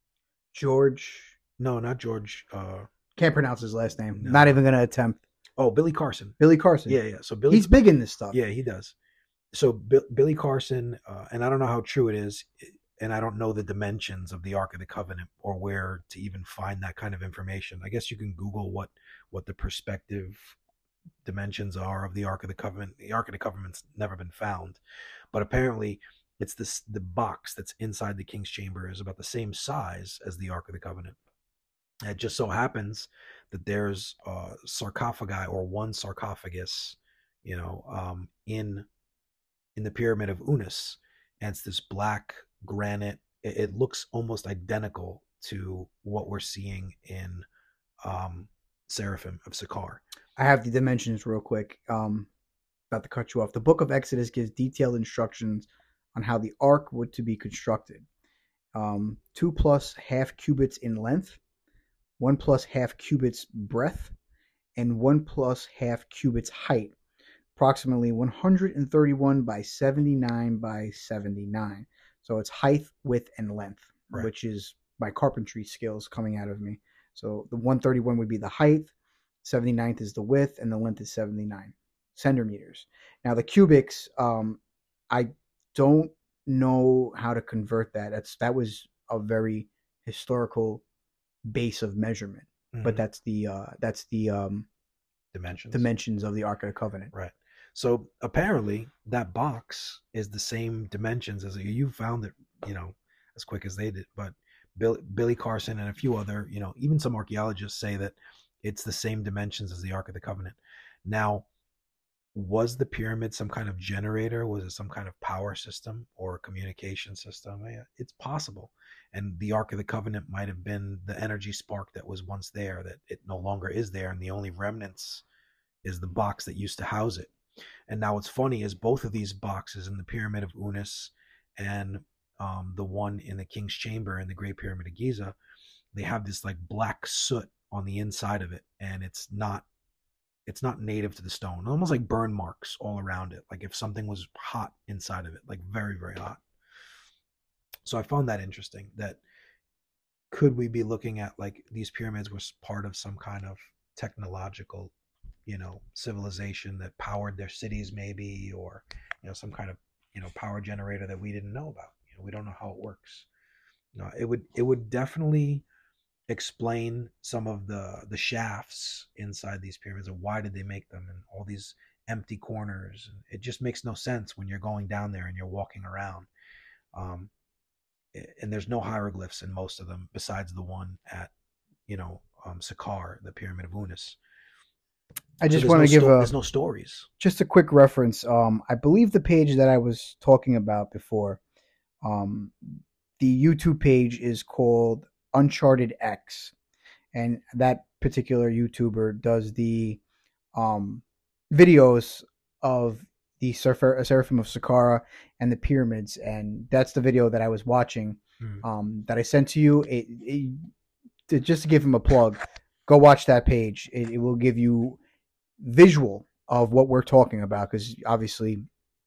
George?
No, not George. Uh,
Can't pronounce his last name. No. Not even gonna attempt.
Oh, Billy Carson.
Billy Carson.
Yeah, yeah. So Billy,
he's big in this stuff.
Yeah, he does. So Billy Carson, uh, and I don't know how true it is, and I don't know the dimensions of the Ark of the Covenant or where to even find that kind of information. I guess you can Google what what the perspective dimensions are of the Ark of the Covenant. The Ark of the Covenant's never been found, but apparently it's this the box that's inside the king's chamber is about the same size as the Ark of the Covenant. It just so happens that there's a sarcophagi or one sarcophagus, you know, um, in in the pyramid of Unas, and it's this black granite. It, it looks almost identical to what we're seeing in um, Seraphim of Saqqara.
I have the dimensions real quick. Um, about to cut you off. The book of Exodus gives detailed instructions on how the ark would to be constructed. Um, two plus half cubits in length, one plus half cubits breadth, and one plus half cubits height, approximately 131 by 79 by 79. So it's height, width, and length,
Right.
which is my carpentry skills coming out of me. So the 131 would be the height, 79th is the width, and the length is 79 centimeters. Now the cubics, um, I don't know how to convert that. That's that was a very historical base of measurement, but
Mhm.
that's the uh, that's the um,
dimensions.
dimensions of the Ark of the Covenant.
Right. So apparently that box is the same dimensions as you found it, you know, as quick as they did. But Bill, Billy Carson and a few other, you know, even some archaeologists say that it's the same dimensions as the Ark of the Covenant. Now, was the pyramid some kind of generator? Was it some kind of power system or communication system? It's possible. And the Ark of the Covenant might have been the energy spark that was once there, that it no longer is there, and the only remnants is the box that used to house it. And now what's funny is both of these boxes in the Pyramid of Unas and um, the one in the King's Chamber in the Great Pyramid of Giza, they have this like black soot on the inside of it, and it's not it's not native to the stone. Almost like burn marks all around it, like if something was hot inside of it, like very very hot. So I found that interesting. That could we be looking at like these pyramids was part of some kind of technological you know civilization that powered their cities maybe or you know some kind of you know power generator that we didn't know about you know we don't know how it works no it would it would definitely explain some of the the shafts inside these pyramids and why did they make them and all these empty corners and it just makes no sense when you're going down there and you're walking around um and there's no hieroglyphs in most of them besides the one at you know um Saqqara the pyramid of Unas
I just
so
want to
no
give
sto-
a
there's no stories.
just a quick reference. Um, I believe the page that I was talking about before, um, the YouTube page is called Uncharted X, and that particular YouTuber does the um, videos of the Seraph- Seraphim of Saqqara and the pyramids, and that's the video that I was watching
Hmm.
um, that I sent to you. It, it, to, just to give him a plug, go watch that page. It, it will give you visual of what we're talking about because obviously,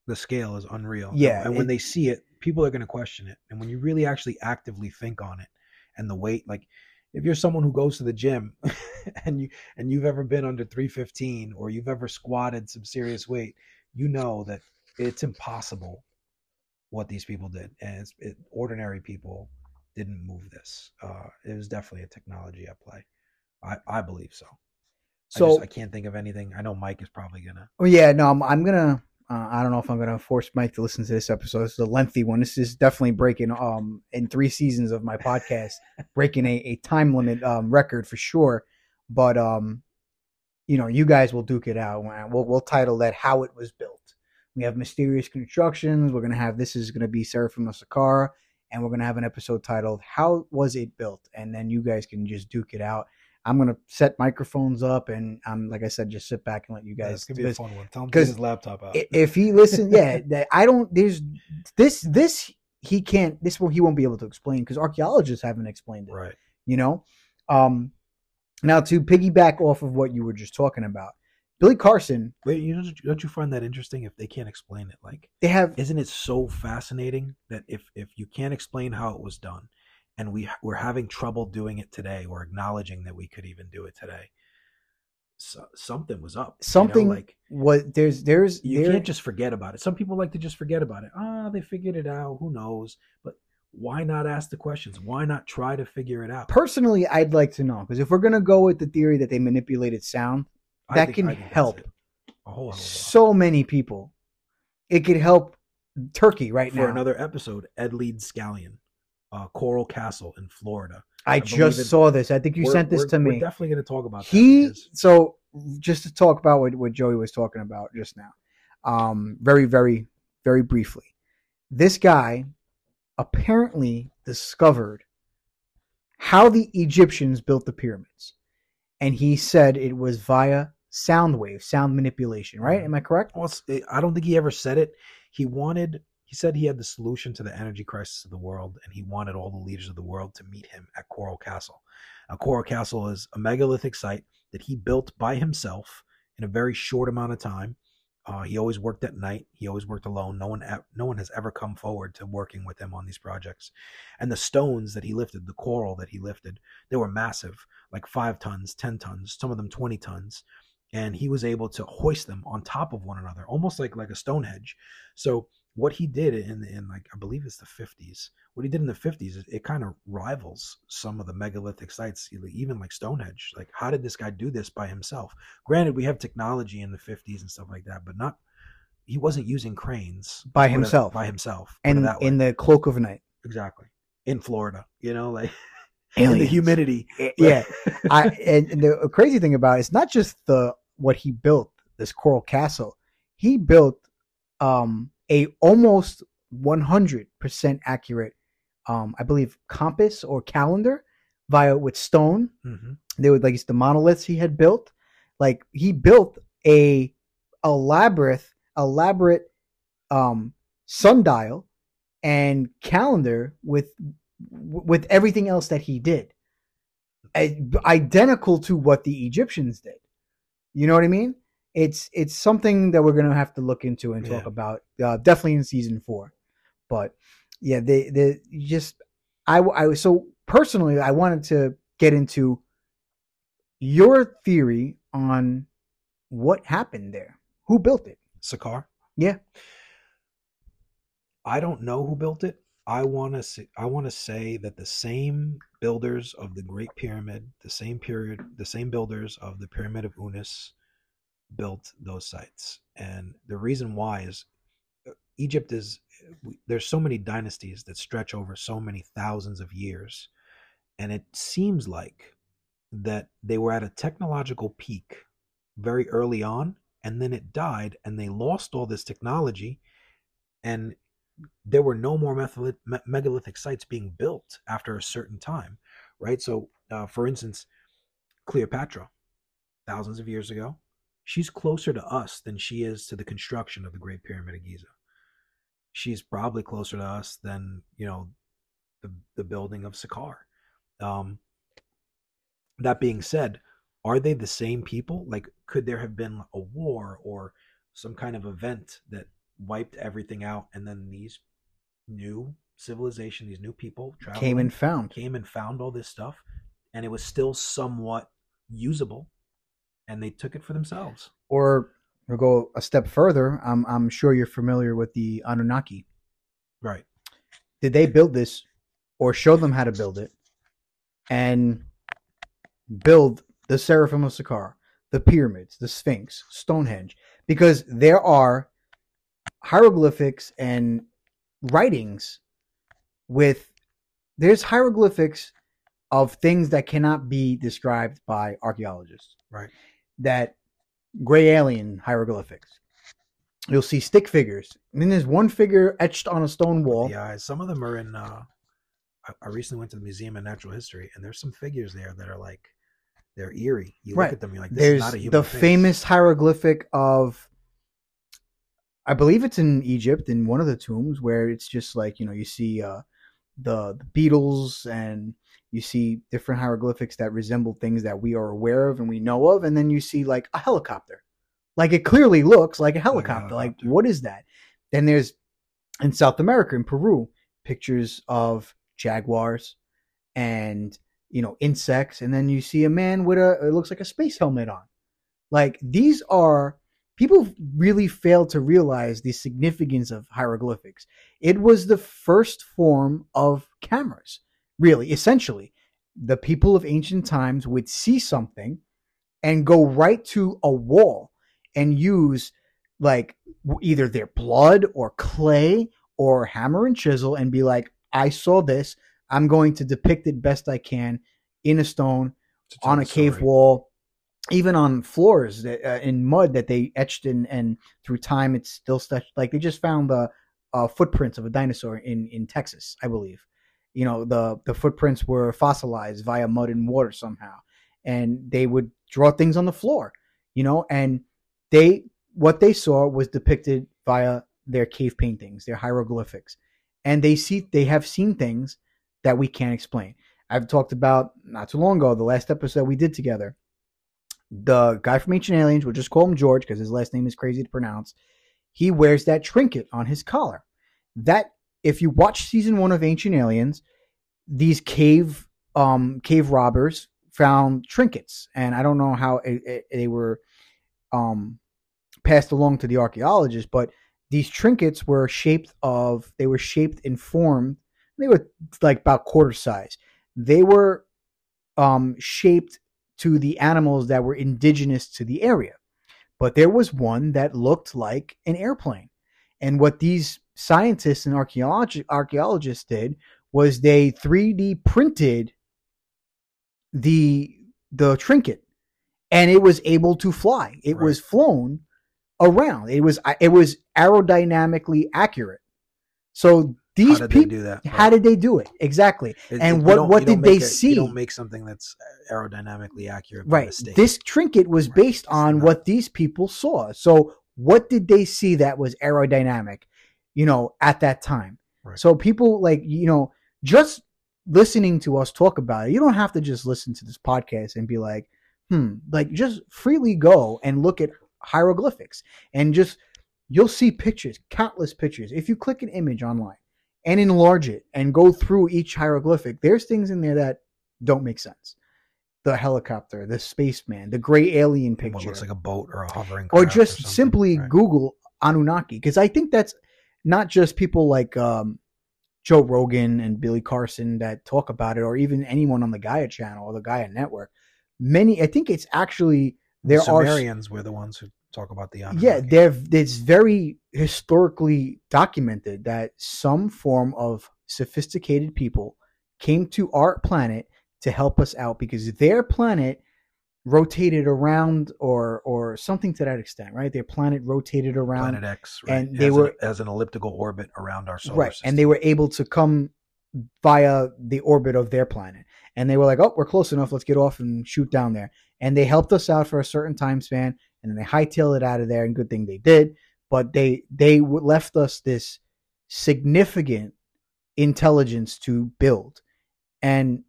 The scale is unreal.
Yeah,
and when they see it, people are going to question it. And when you really actually actively think on it, and the weight, like if you're someone who goes to the gym and you and you've ever been under 315 or you've ever squatted some serious weight, you know that it's impossible what these people did, and it's, it, ordinary people didn't move this. Uh, it was definitely a technology at play. I, I believe so. I,
so
just, I can't think of anything. I know Mike is probably gonna.
oh yeah, no, I'm, I'm gonna. Uh, I don't know if I'm gonna force Mike to listen to this episode. This is a lengthy one. This is definitely breaking um in three seasons of my podcast, breaking a, a time limit um record for sure. But um, you know, you guys will duke it out. We'll we'll title that "How It Was Built." We have mysterious constructions. We're gonna have this is gonna be Seraphim of Saqqara, and we're gonna have an episode titled "How Was It Built?" And then you guys can just duke it out. I'm gonna set microphones up, and I'm like I said, just sit back and let you guys.
it's gonna be a fun one. Tell him to his laptop out.
if he listen, yeah, that I don't. There's this this he can't. This will he won't be able to explain because archaeologists haven't explained it.
right.
You know. Um. Now to piggyback off of what you were just talking about, Billy Carson.
Wait, you know, don't you find that interesting if they can't explain it? Like,
They have
isn't it so fascinating that if if you can't explain how it was done, and we we're having trouble doing it today, or acknowledging that we could even do it today, so, something was up. you know,
something
like
what there's there's
you
there,
can't just forget about it. Some people like to just forget about it. Ah, they figured it out. Who knows? But why not ask the questions? Why not try to figure it out?
personally I'd like to know because if we're gonna go with the theory that they manipulated sound, that
think-
can
I think that's
help
it. a whole hell of a lot.
so many people. It could help Turkey right
for
now.
another episode, Ed Leedskalnin, uh, Coral Castle in Florida.
I
believe
just
it-
saw this. I think you sent this
we're-
to
We're
me.
definitely going to talk about that.
he so just to talk about what, what joey was talking about just now um very very very briefly this guy apparently discovered how the egyptians built the pyramids and he said it was via sound wave sound manipulation right am i correct
Well, I don't think he ever said it. He wanted. He said he had the solution to the energy crisis of the world, and he wanted all the leaders of the world to meet him at Coral Castle. Now, Coral Castle is a megalithic site that he built by himself in a very short amount of time. Uh, he always worked at night. He always worked alone. No one, no one has ever come forward to working with him on these projects. And the stones that he lifted, the coral that he lifted, they were massive, like five tons, ten tons, some of them twenty tons and he was able to hoist them on top of one another, almost like like a Stonehenge. So what he did in in like I believe it's the 50s. What he did in the 50s is it kind of rivals some of the megalithic sites, even like Stonehenge. Like how did this guy do this by himself? Granted, we have technology in the 50s and stuff like that, but not. He wasn't using cranes
By
it-
himself.
By himself.
and in the cloak of night
exactly in Florida, you know, like in the humidity.
yeah I and and the crazy thing about it, it's not just the what he built this coral castle. He built um a almost 100% accurate um I believe compass or calendar via with stone.
hmm
They would like it's the monoliths he had built. Like he built a elaborate elaborate um sundial and calendar with with everything else that he did I- identical to what the Egyptians did. You know what I mean? It's it's something that we're gonna have to look into and talk
Yeah.
about. Uh, definitely in season four, but yeah, they they just I I was so personally I wanted to get into your theory on what happened there. Who built it?
Saqqara.
Yeah.
I don't know who built it. I want to say, I want to say that the same builders of the Great Pyramid, the same period, the same builders of the Pyramid of Unas built those sites. And the reason why is uh, Egypt is there's so many dynasties that stretch over so many thousands of years. And it seems like that they were at a technological peak very early on and then it died and they lost all this technology and there were no more megalithic sites being built after a certain time right so uh, for instance cleopatra thousands of years ago she's closer to us than she is to the construction of the great pyramid of giza she's probably closer to us than you know the, the building of Saqqara. Um, that being said, are they the same people? Like, could there have been a war or some kind of event that wiped everything out, and then these new civilization, these new people
Came and found.
came and found all this stuff, and it was still somewhat usable, and they took it for themselves.
Or we'll go a step further. I'm I'm sure you're familiar with the Anunnaki.
Right.
Did they build this or show them how to build it and build the Seraphim of Saqqara, the pyramids, the Sphinx, Stonehenge? Because there are hieroglyphics and writings with there's hieroglyphics of things that cannot be described by archaeologists.
Right.
That gray alien hieroglyphics. You'll see stick figures. And then there's one figure etched on a stone wall.
Yeah, some of them are in. Uh, I, I recently went to the Museum of Natural History, and there's some figures there that are like, they're eerie. You
Right.
look at them, you're like, this
There's
is not a human
the
face.
famous hieroglyphic of I believe it's in Egypt in one of the tombs where it's just like, you know, you see uh the, the beetles and you see different hieroglyphics that resemble things that we are aware of and we know of and then you see like a helicopter. Like it clearly looks like a helicopter. Like,
helicopter.
what is that? Then there's in South America in Peru pictures of jaguars and you know insects and then you see a man with a it looks like a space helmet on like these are people really fail to realize the significance of hieroglyphics it was the first form of cameras really essentially the people of ancient times would see something and go right to a wall and use like either their blood or clay or hammer and chisel and be like, I saw this. I'm going to depict it best I can in a stone on a cave
story.
wall, even on floors that, uh, in mud that they etched in, and through time it's still stuck. Like they just found the uh, footprints of a dinosaur in in Texas, I believe. You know the the footprints were fossilized via mud and water somehow, and they would draw things on the floor. You know, and they what they saw was depicted via their cave paintings, their hieroglyphics, and they see they have seen things that we can't explain. I've talked about not too long ago, the last episode we did together. The guy from Ancient Aliens, we'll just call him George because his last name is crazy to pronounce. He wears that trinket on his collar. That, if you watch season one of Ancient Aliens, these cave um cave robbers found trinkets, and I don't know how it, it- they were um passed along to the archaeologists, but these trinkets were shaped of they were shaped and formed. They were like about quarter size. They were um, shaped to the animals that were indigenous to the area. But there was one that looked like an airplane. And what these scientists and archaeologi- archaeologists did was they 3D printed the the trinket and it was able to fly. It was flown around. It was it was aerodynamically accurate. So these
How did they
people
do that?
how
Right.
did they do it? Exactly.
It-
and what- what did they
a-
see?
You don't make something that's aerodynamically accurate.
Right. This trinket was
Right.
based on what these people saw. So what did they see that was aerodynamic, you know, at that time?
Right.
So people like, you know, just listening to us talk about it, you don't have to just listen to this podcast and be like, hmm, like just freely go and look at hieroglyphics and just you'll see pictures, countless pictures. If you click an image online and enlarge it and go through each hieroglyphic, there's things in there that don't make sense. The helicopter, the spaceman, the gray alien
What
picture,
looks like a boat or a hovering.
or just
something.
simply
Right.
Google Anunnaki because I think that's not just people like um, Joe Rogan and Billy Carson that talk about it, or even anyone on the Gaia channel or the Gaia network. Many, I think it's actually there
the
are
Sumerians were the ones who talk about the Anunnaki.
yeah, there it's very historically documented that some form of sophisticated people came to our planet to help us out because their planet rotated around or or something to that extent, right? Their planet rotated around
Planet X, right?
and they
has
were-
an, as an elliptical orbit around our solar
right
system.
and they were able to come via the orbit of their planet and they were like oh we're close enough let's get off and shoot down there and they helped us out for a certain time span and then they hightailed it out of there and good thing they did but they they left us this significant intelligence to build and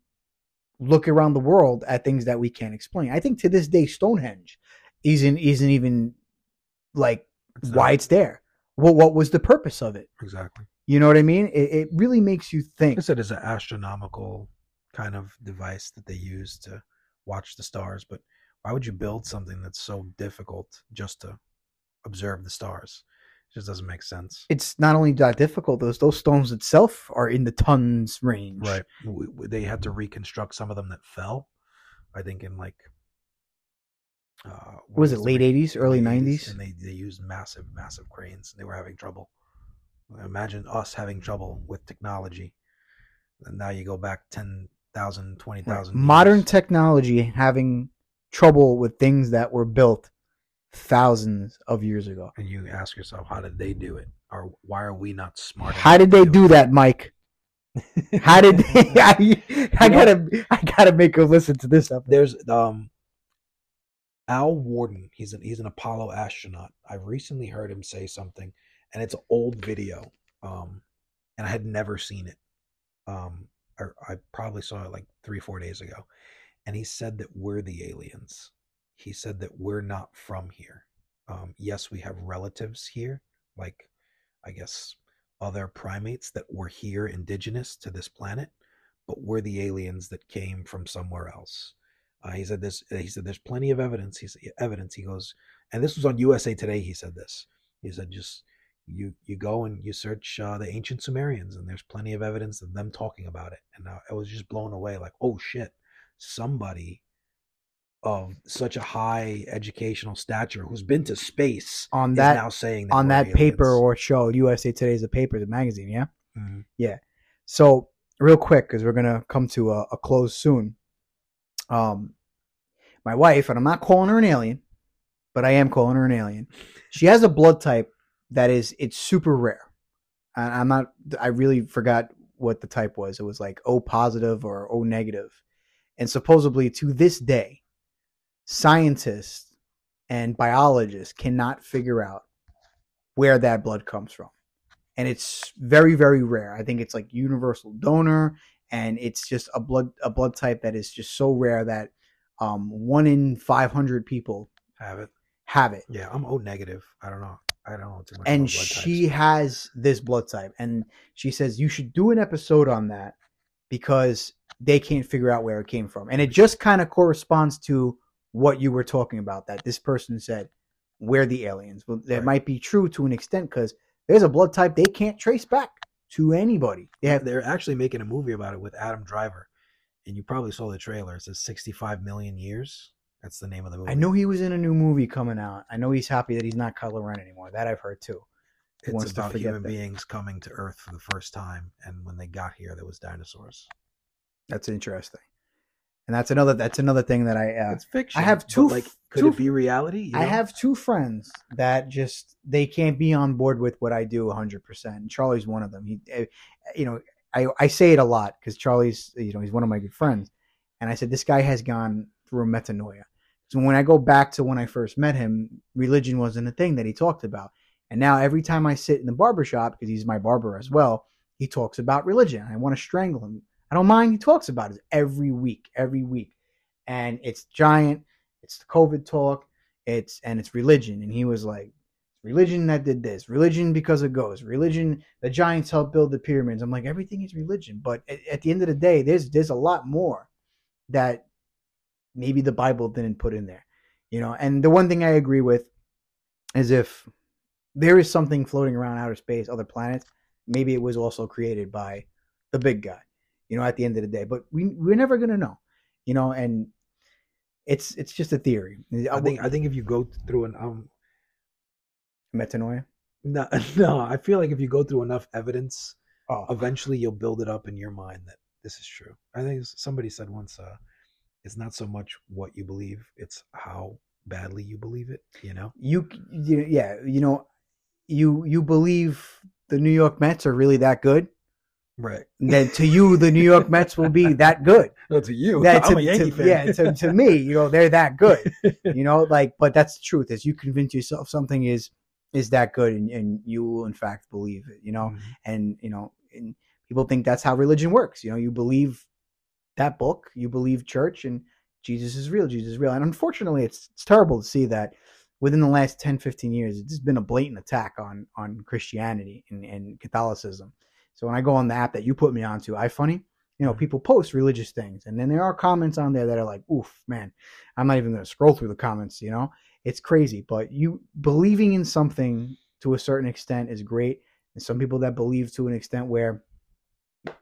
look around the world at things that we can't explain i think to this day stonehenge isn't isn't even like
not-
why it's there well what was the purpose of it
exactly.
you know what I mean? It, it really makes you think.
I said it's an astronomical kind of device that they use to watch the stars. But why would you build something that's so difficult just to observe the stars? Just doesn't make sense.
It's not only that difficult; those those stones itself are in the tons range.
Right. W- w- They had to reconstruct some of them that fell. I think in like. Uh,
Was it late '80s, early '90s?
And they, they used massive, massive cranes. And they were having trouble. Imagine us having trouble with technology. And now you go back 10,000,
Right.
20,000.
Modern technology having trouble with things that were built thousands of years ago.
and you ask yourself, how did they do it? Or why are we not smart?
How did they do
it?
that, Mike? How did they, I, I gotta I gotta make her listen to this episode.
There's um Al Worden. He's an he's an Apollo astronaut. I've recently heard him say something, and it's an old video. Um, and I had never seen it. Um, or I probably saw it like three four days ago, and he said that we're the aliens. He said that we're not from here. Um, yes, we have relatives here, like I guess other primates that were here indigenous to this planet, but we're the aliens that came from somewhere else. Uh, he said this. He said there's plenty of evidence. He said evidence. He goes, and this was on USA Today. He said this. He said just you you go and you search uh, the ancient Sumerians, and there's plenty of evidence of them talking about it. And uh, I was just blown away. Like, oh shit, somebody of such a high educational stature who's been to space
on that
now saying
on
we're
that paper or show USA Today is a paper, the magazine, yeah.
Mhm.
So real quick, because we're gonna come to a, a close soon. Um, my wife, and I'm not calling her an alien, but I am calling her an alien. She has a blood type that is it's super rare. And I'm not. I really forgot what the type was. It was like O positive or O negative, and supposedly to this day, scientists and biologists cannot figure out where that blood comes from and it's very very rare i think it's like universal donor and it's just a blood a blood type that is just so rare that um one in 500 people
have it.
have it
Yeah, I'm O negative. I don't know. I don't know too much.
and she
types.
has this blood type and she says you should do an episode on that because they can't figure out where it came from and it just kind of corresponds to what you were talking about that this person said we're the aliens well that
Right.
might be true to an extent because there's a blood type they can't trace back to anybody they have
they're actually making a movie about it with Adam Driver, and you probably saw the trailer. It says 65 million years. That's the name of the movie.
I know he was in a new movie coming out. I know he's happy that he's not Kylo Ren anymore. That I've heard too. He
it's about human
that.
beings coming to Earth for the first time, and when they got here, there was dinosaurs.
That's interesting. And that's another that's another thing that I uh,
it's fiction.
I
have
two-
like, could
two-
it be reality? You
I have two friends that just they can't be on board with what I do 100%. Charlie's one of them. He eh, you know, I I say it a lot cuz Charlie's you know, he's one of my good friends. And I said this guy has gone through a metanoia. So when I go back to when I first met him, religion wasn't a thing that he talked about. And now every time I sit in the barber shop because he's my barber as well, he talks about religion. I want to strangle him. I don't mind he talks about it every week, every week. And it's giant, it's the COVID talk, it's and it's religion. And he was like, religion that did this, religion because it goes, religion, the giants helped build the pyramids. I'm like, everything is religion. But at, at the end of the day, there's there's a lot more that maybe the Bible didn't put in there. You know, and the one thing I agree with is if there is something floating around outer space, other planets, maybe it was also created by the big guy. You know, at the end of the day, but we we're never gonna know. You know, and it's it's just a theory.
I think I think if you go through an um
metanoia.
no no I feel like if you go through enough evidence,
Oh,
eventually you'll build it up in your mind that this is true. I think somebody said once, uh, it's not so much what you believe; it's how badly you believe it. You know,
you, you yeah, you know, you you believe the New York Mets are really that good.
Right?
Then to you, the New York Mets will be that good.
No, to you,
That
I'm
to-
a Yankee
to-
fan.
Yeah, to, to me, you know, they're that good. You know, like, but that's the truth. Is you convince yourself something is is that good, and, and you will in fact believe it. You know,
Mhm.
and you know, and people think that's how religion works. You know, you believe that book, you believe church, and Jesus is real. Jesus is real. And unfortunately, it's it's terrible to see that within the last 10, 15 years, it's just been a blatant attack on on Christianity and, and Catholicism. So when I go on the app that you put me onto, iFunny, you know,
Mhm.
people post religious things, and then there are comments on there that are like, "Oof, man, I'm not even going to scroll through the comments." You know, it's crazy. But you believing in something to a certain extent is great. And some people that believe to an extent where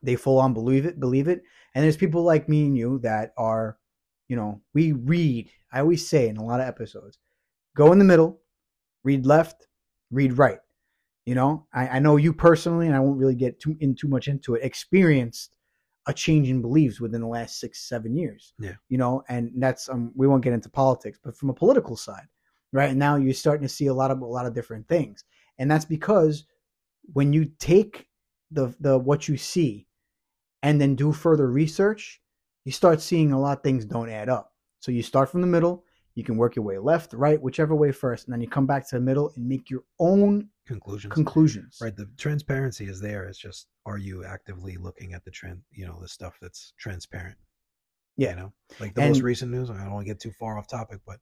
they full on believe it, believe it. And there's people like me and you that are, you know, we read. I always say in a lot of episodes, go in the middle, read left, read right. You know, I, I know you personally, and I won't really get too in too much into it. Experienced a change in beliefs within the last six, seven years.
Yeah.
You know, and that's um, we won't get into politics, but from a political side, right now you're starting to see a lot of a lot of different things, and that's because when you take the the what you see and then do further research, you start seeing a lot of things don't add up. So you start from the middle, you can work your way left, right, whichever way first, and then you come back to the middle and make your own
Conclusions.
conclusions.
right. The transparency is there. It's just, are you actively looking at the trend? You know, the stuff that's transparent.
Yeah.
You know, like the most recent news. I don't want to get too far off topic, but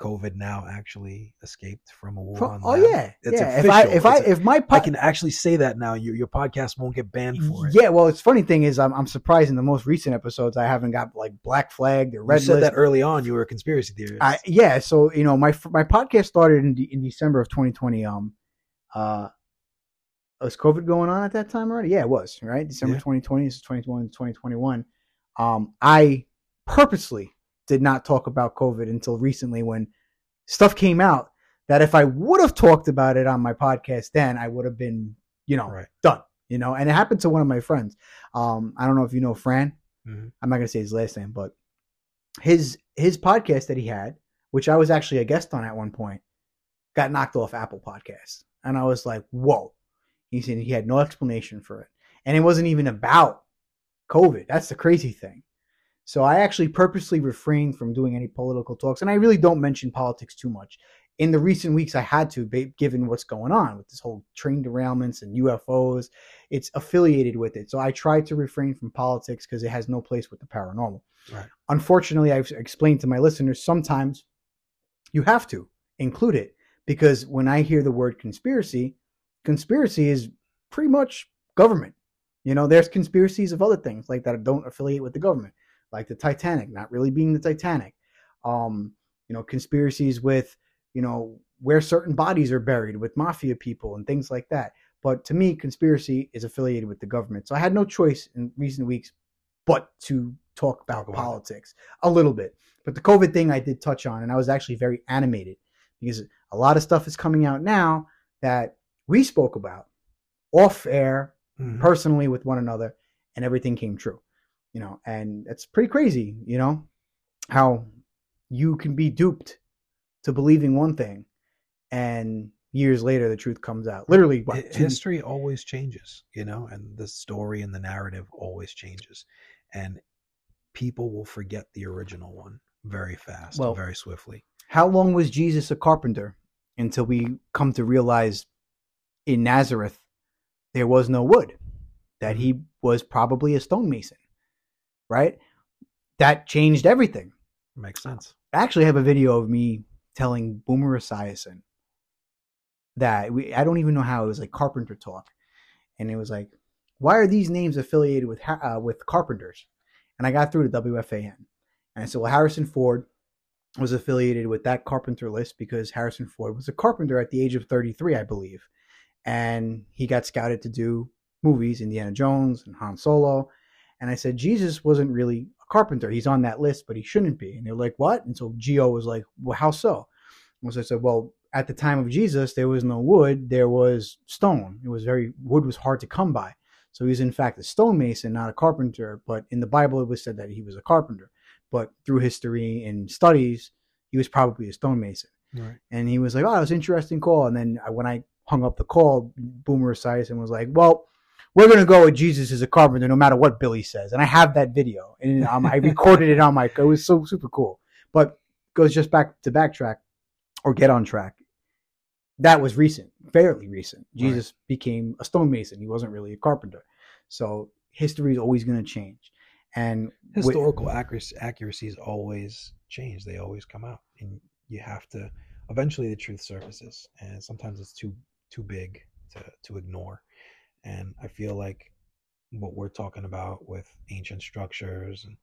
COVID now actually escaped from a
Pro-
Wuhan.
oh
lab.
yeah,
It's
yeah. If I
official.
if I
It's a-
if my
I can actually say that now. Your your podcast won't get banned for it.
yeah, well, it's funny thing is I'm I'm surprised in the most recent episodes I haven't got like black flagged or red.
You said
list.
that early on. You were a conspiracy theorist.
I yeah, so you know my my podcast started in de- in December of 2020. Um, uh, was COVID going on at that time already? Yeah, it was right. December
Yeah.
2020 this is 2021 2021. Um, I purposely did not talk about COVID until recently when stuff came out that if I would have talked about it on my podcast then, I would have been, you know,
Right.
done. You know, and it happened to one of my friends. Um, I don't know if you know Fran.
Mhm.
I'm not gonna say his last name, but his his podcast that he had, which I was actually a guest on at one point, got knocked off Apple Podcasts, and I was like, "Whoa!" He said he had no explanation for it, and it wasn't even about COVID. That's the crazy thing. So I actually purposely refrained from doing any political talks, and I really don't mention politics too much. In the recent weeks, I had to, given what's going on with this whole train derailments and UFOs. It's affiliated with it, so I try to refrain from politics because it has no place with the paranormal.
Right.
Unfortunately, I've explained to my listeners sometimes you have to include it because when I hear the word conspiracy, conspiracy is pretty much government. You know, there's conspiracies of other things like that don't affiliate with the government, like the Titanic not really being the Titanic. Um, you know, conspiracies with, you know, where certain bodies are buried with mafia people and things like that. But to me, conspiracy is affiliated with the government. So I had no choice in recent weeks but to talk about
Talk about it.
politics a little bit. But the COVID thing I did touch on, and I was actually very animated because a lot of stuff is coming out now that we spoke about off air
Mhm.
personally with one another and everything came true you know and it's pretty crazy you know how you can be duped to believing one thing and years later the truth comes out literally what,
history always changes, you know, and the story and the narrative always changes, and people will forget the original one very fast,
Well-
very swiftly.
how long was jesus a carpenter until we come to realize in nazareth there was no wood that he was probably a stonemason right that changed everything
Makes sense.
I actually have a video of me telling Boomer Esiason that we, I don't even know how it was like carpenter talk, and it was like, why are these names affiliated with uh, with carpenters? And I got through to WFAN, and I said, well, Harrison Ford was affiliated with that carpenter list because Harrison Ford was a carpenter at the age of 33, I believe, and he got scouted to do movies, Indiana Jones and Han Solo. And I said, Jesus wasn't really a carpenter. He's on that list, but he shouldn't be. And they're like, what? And so Gio was like, well, how so? And so I said, well, at the time of Jesus, there was no wood, there was stone. It was very, wood was hard to come by. So he was, in fact, a stonemason, not a carpenter. But in the Bible, it was said that he was a carpenter. But through history and studies, he was probably a stonemason.
Right.
And he was like, "Oh, that was an interesting call." And then I- when I hung up the call, Boomer Esiason was like, "Well, we're gonna go with Jesus as a carpenter, no matter what Billy says." And I have that video, and um, I recorded it on my. It was so super cool. But goes just back to backtrack or get on track. That was recent, fairly recent. Jesus became a stonemason. He wasn't really a carpenter. So history is always going to change. And
Historical accuracy, accuracies always change. They always come out, and you have to. Eventually, the truth surfaces, and sometimes it's too too big to to ignore. And I feel like what we're talking about with ancient structures and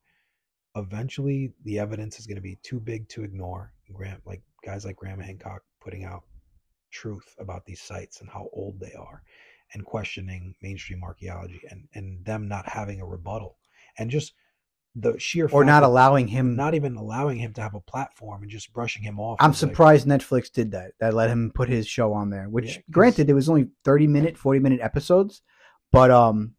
eventually the evidence is going to be too big to ignore. Grant, like guys like Graham Hancock putting out truth about these sites and how old they are and questioning mainstream archaeology and, and them not having a rebuttal and just the sheer
or not allowing him
not even allowing him to have a platform and just brushing him off.
I'm
as, like,
surprised Netflix did that. That let him put his show on there. Which,
Yeah,
granted, it was only 30 minute, 40 minute episodes, but um,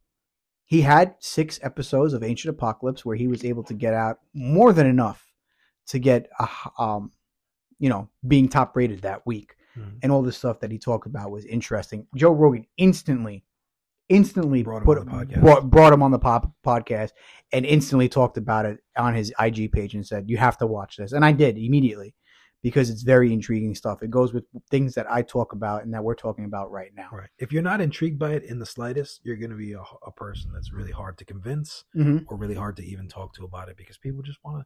he had six episodes of Ancient Apocalypse where he was able to get out more than enough to get a, um, you know, being top rated that week.
Mhm.
And all the stuff that he talked about was interesting. Joe Rogan instantly, instantly
Brought him
put
on the podcast.
brought, brought him on the pop podcast and instantly talked about it on his IG page and said, "You have to watch this." And I did immediately because it's very intriguing stuff. It goes with things that I talk about and that we're talking about right now.
Right. If you're not intrigued by it in the slightest, you're going to be a, a person that's really hard to convince
Mhm.
or really hard to even talk to about it because people just want to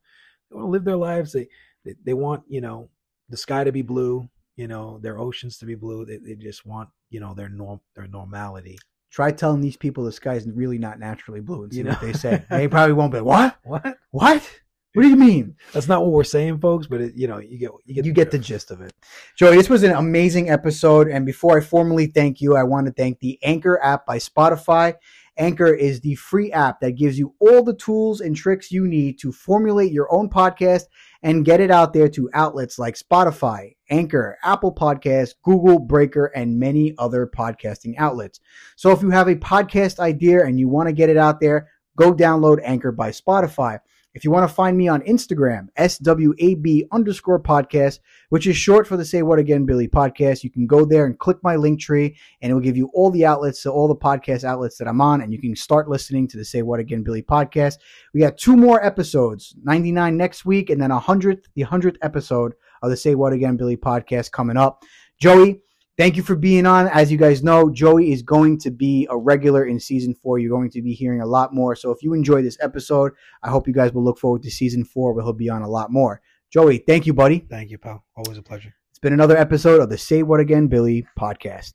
they want to live their lives. They, they they want you know the sky to be blue, you know their oceans to be blue. They, they just want you know their norm their normality.
Try telling these people the sky's really not naturally blue and see
You
what
know?
they say. They probably won't be. What?
What?
What? What do you mean?
That's not what we're saying, folks. But it, you know you get you get
you get the gist of it. Joey, this was an amazing episode. And before I formally thank you, I want to thank the Anchor app by Spotify Anchor is the free app that gives you all the tools and tricks you need to formulate your own podcast and get it out there to outlets like Spotify, Anchor, Apple Podcasts, Google, Breaker, and many other podcasting outlets. So if you have a podcast idea and you want to get it out there, go download Anchor by Spotify. If you want to find me on Instagram, SWAB underscore podcast, which is short for the Say What Again Billy podcast, you can go there and click my link tree and it will give you all the outlets, so all the podcast outlets that I'm on, and you can start listening to the Say What Again Billy podcast. We got two more episodes, 99 next week, and then 100th, the 100th episode of the Say What Again Billy podcast coming up. Joey, Thank you for being on. As you guys know, Joey is going to be a regular in season four. You're going to be hearing a lot more. So if you enjoyed this episode, I hope you guys will look forward to season four where he'll be on a lot more. Joey, thank you, buddy.
Thank you, pal. Always a pleasure.
It's been another episode of the Say What Again Billy podcast.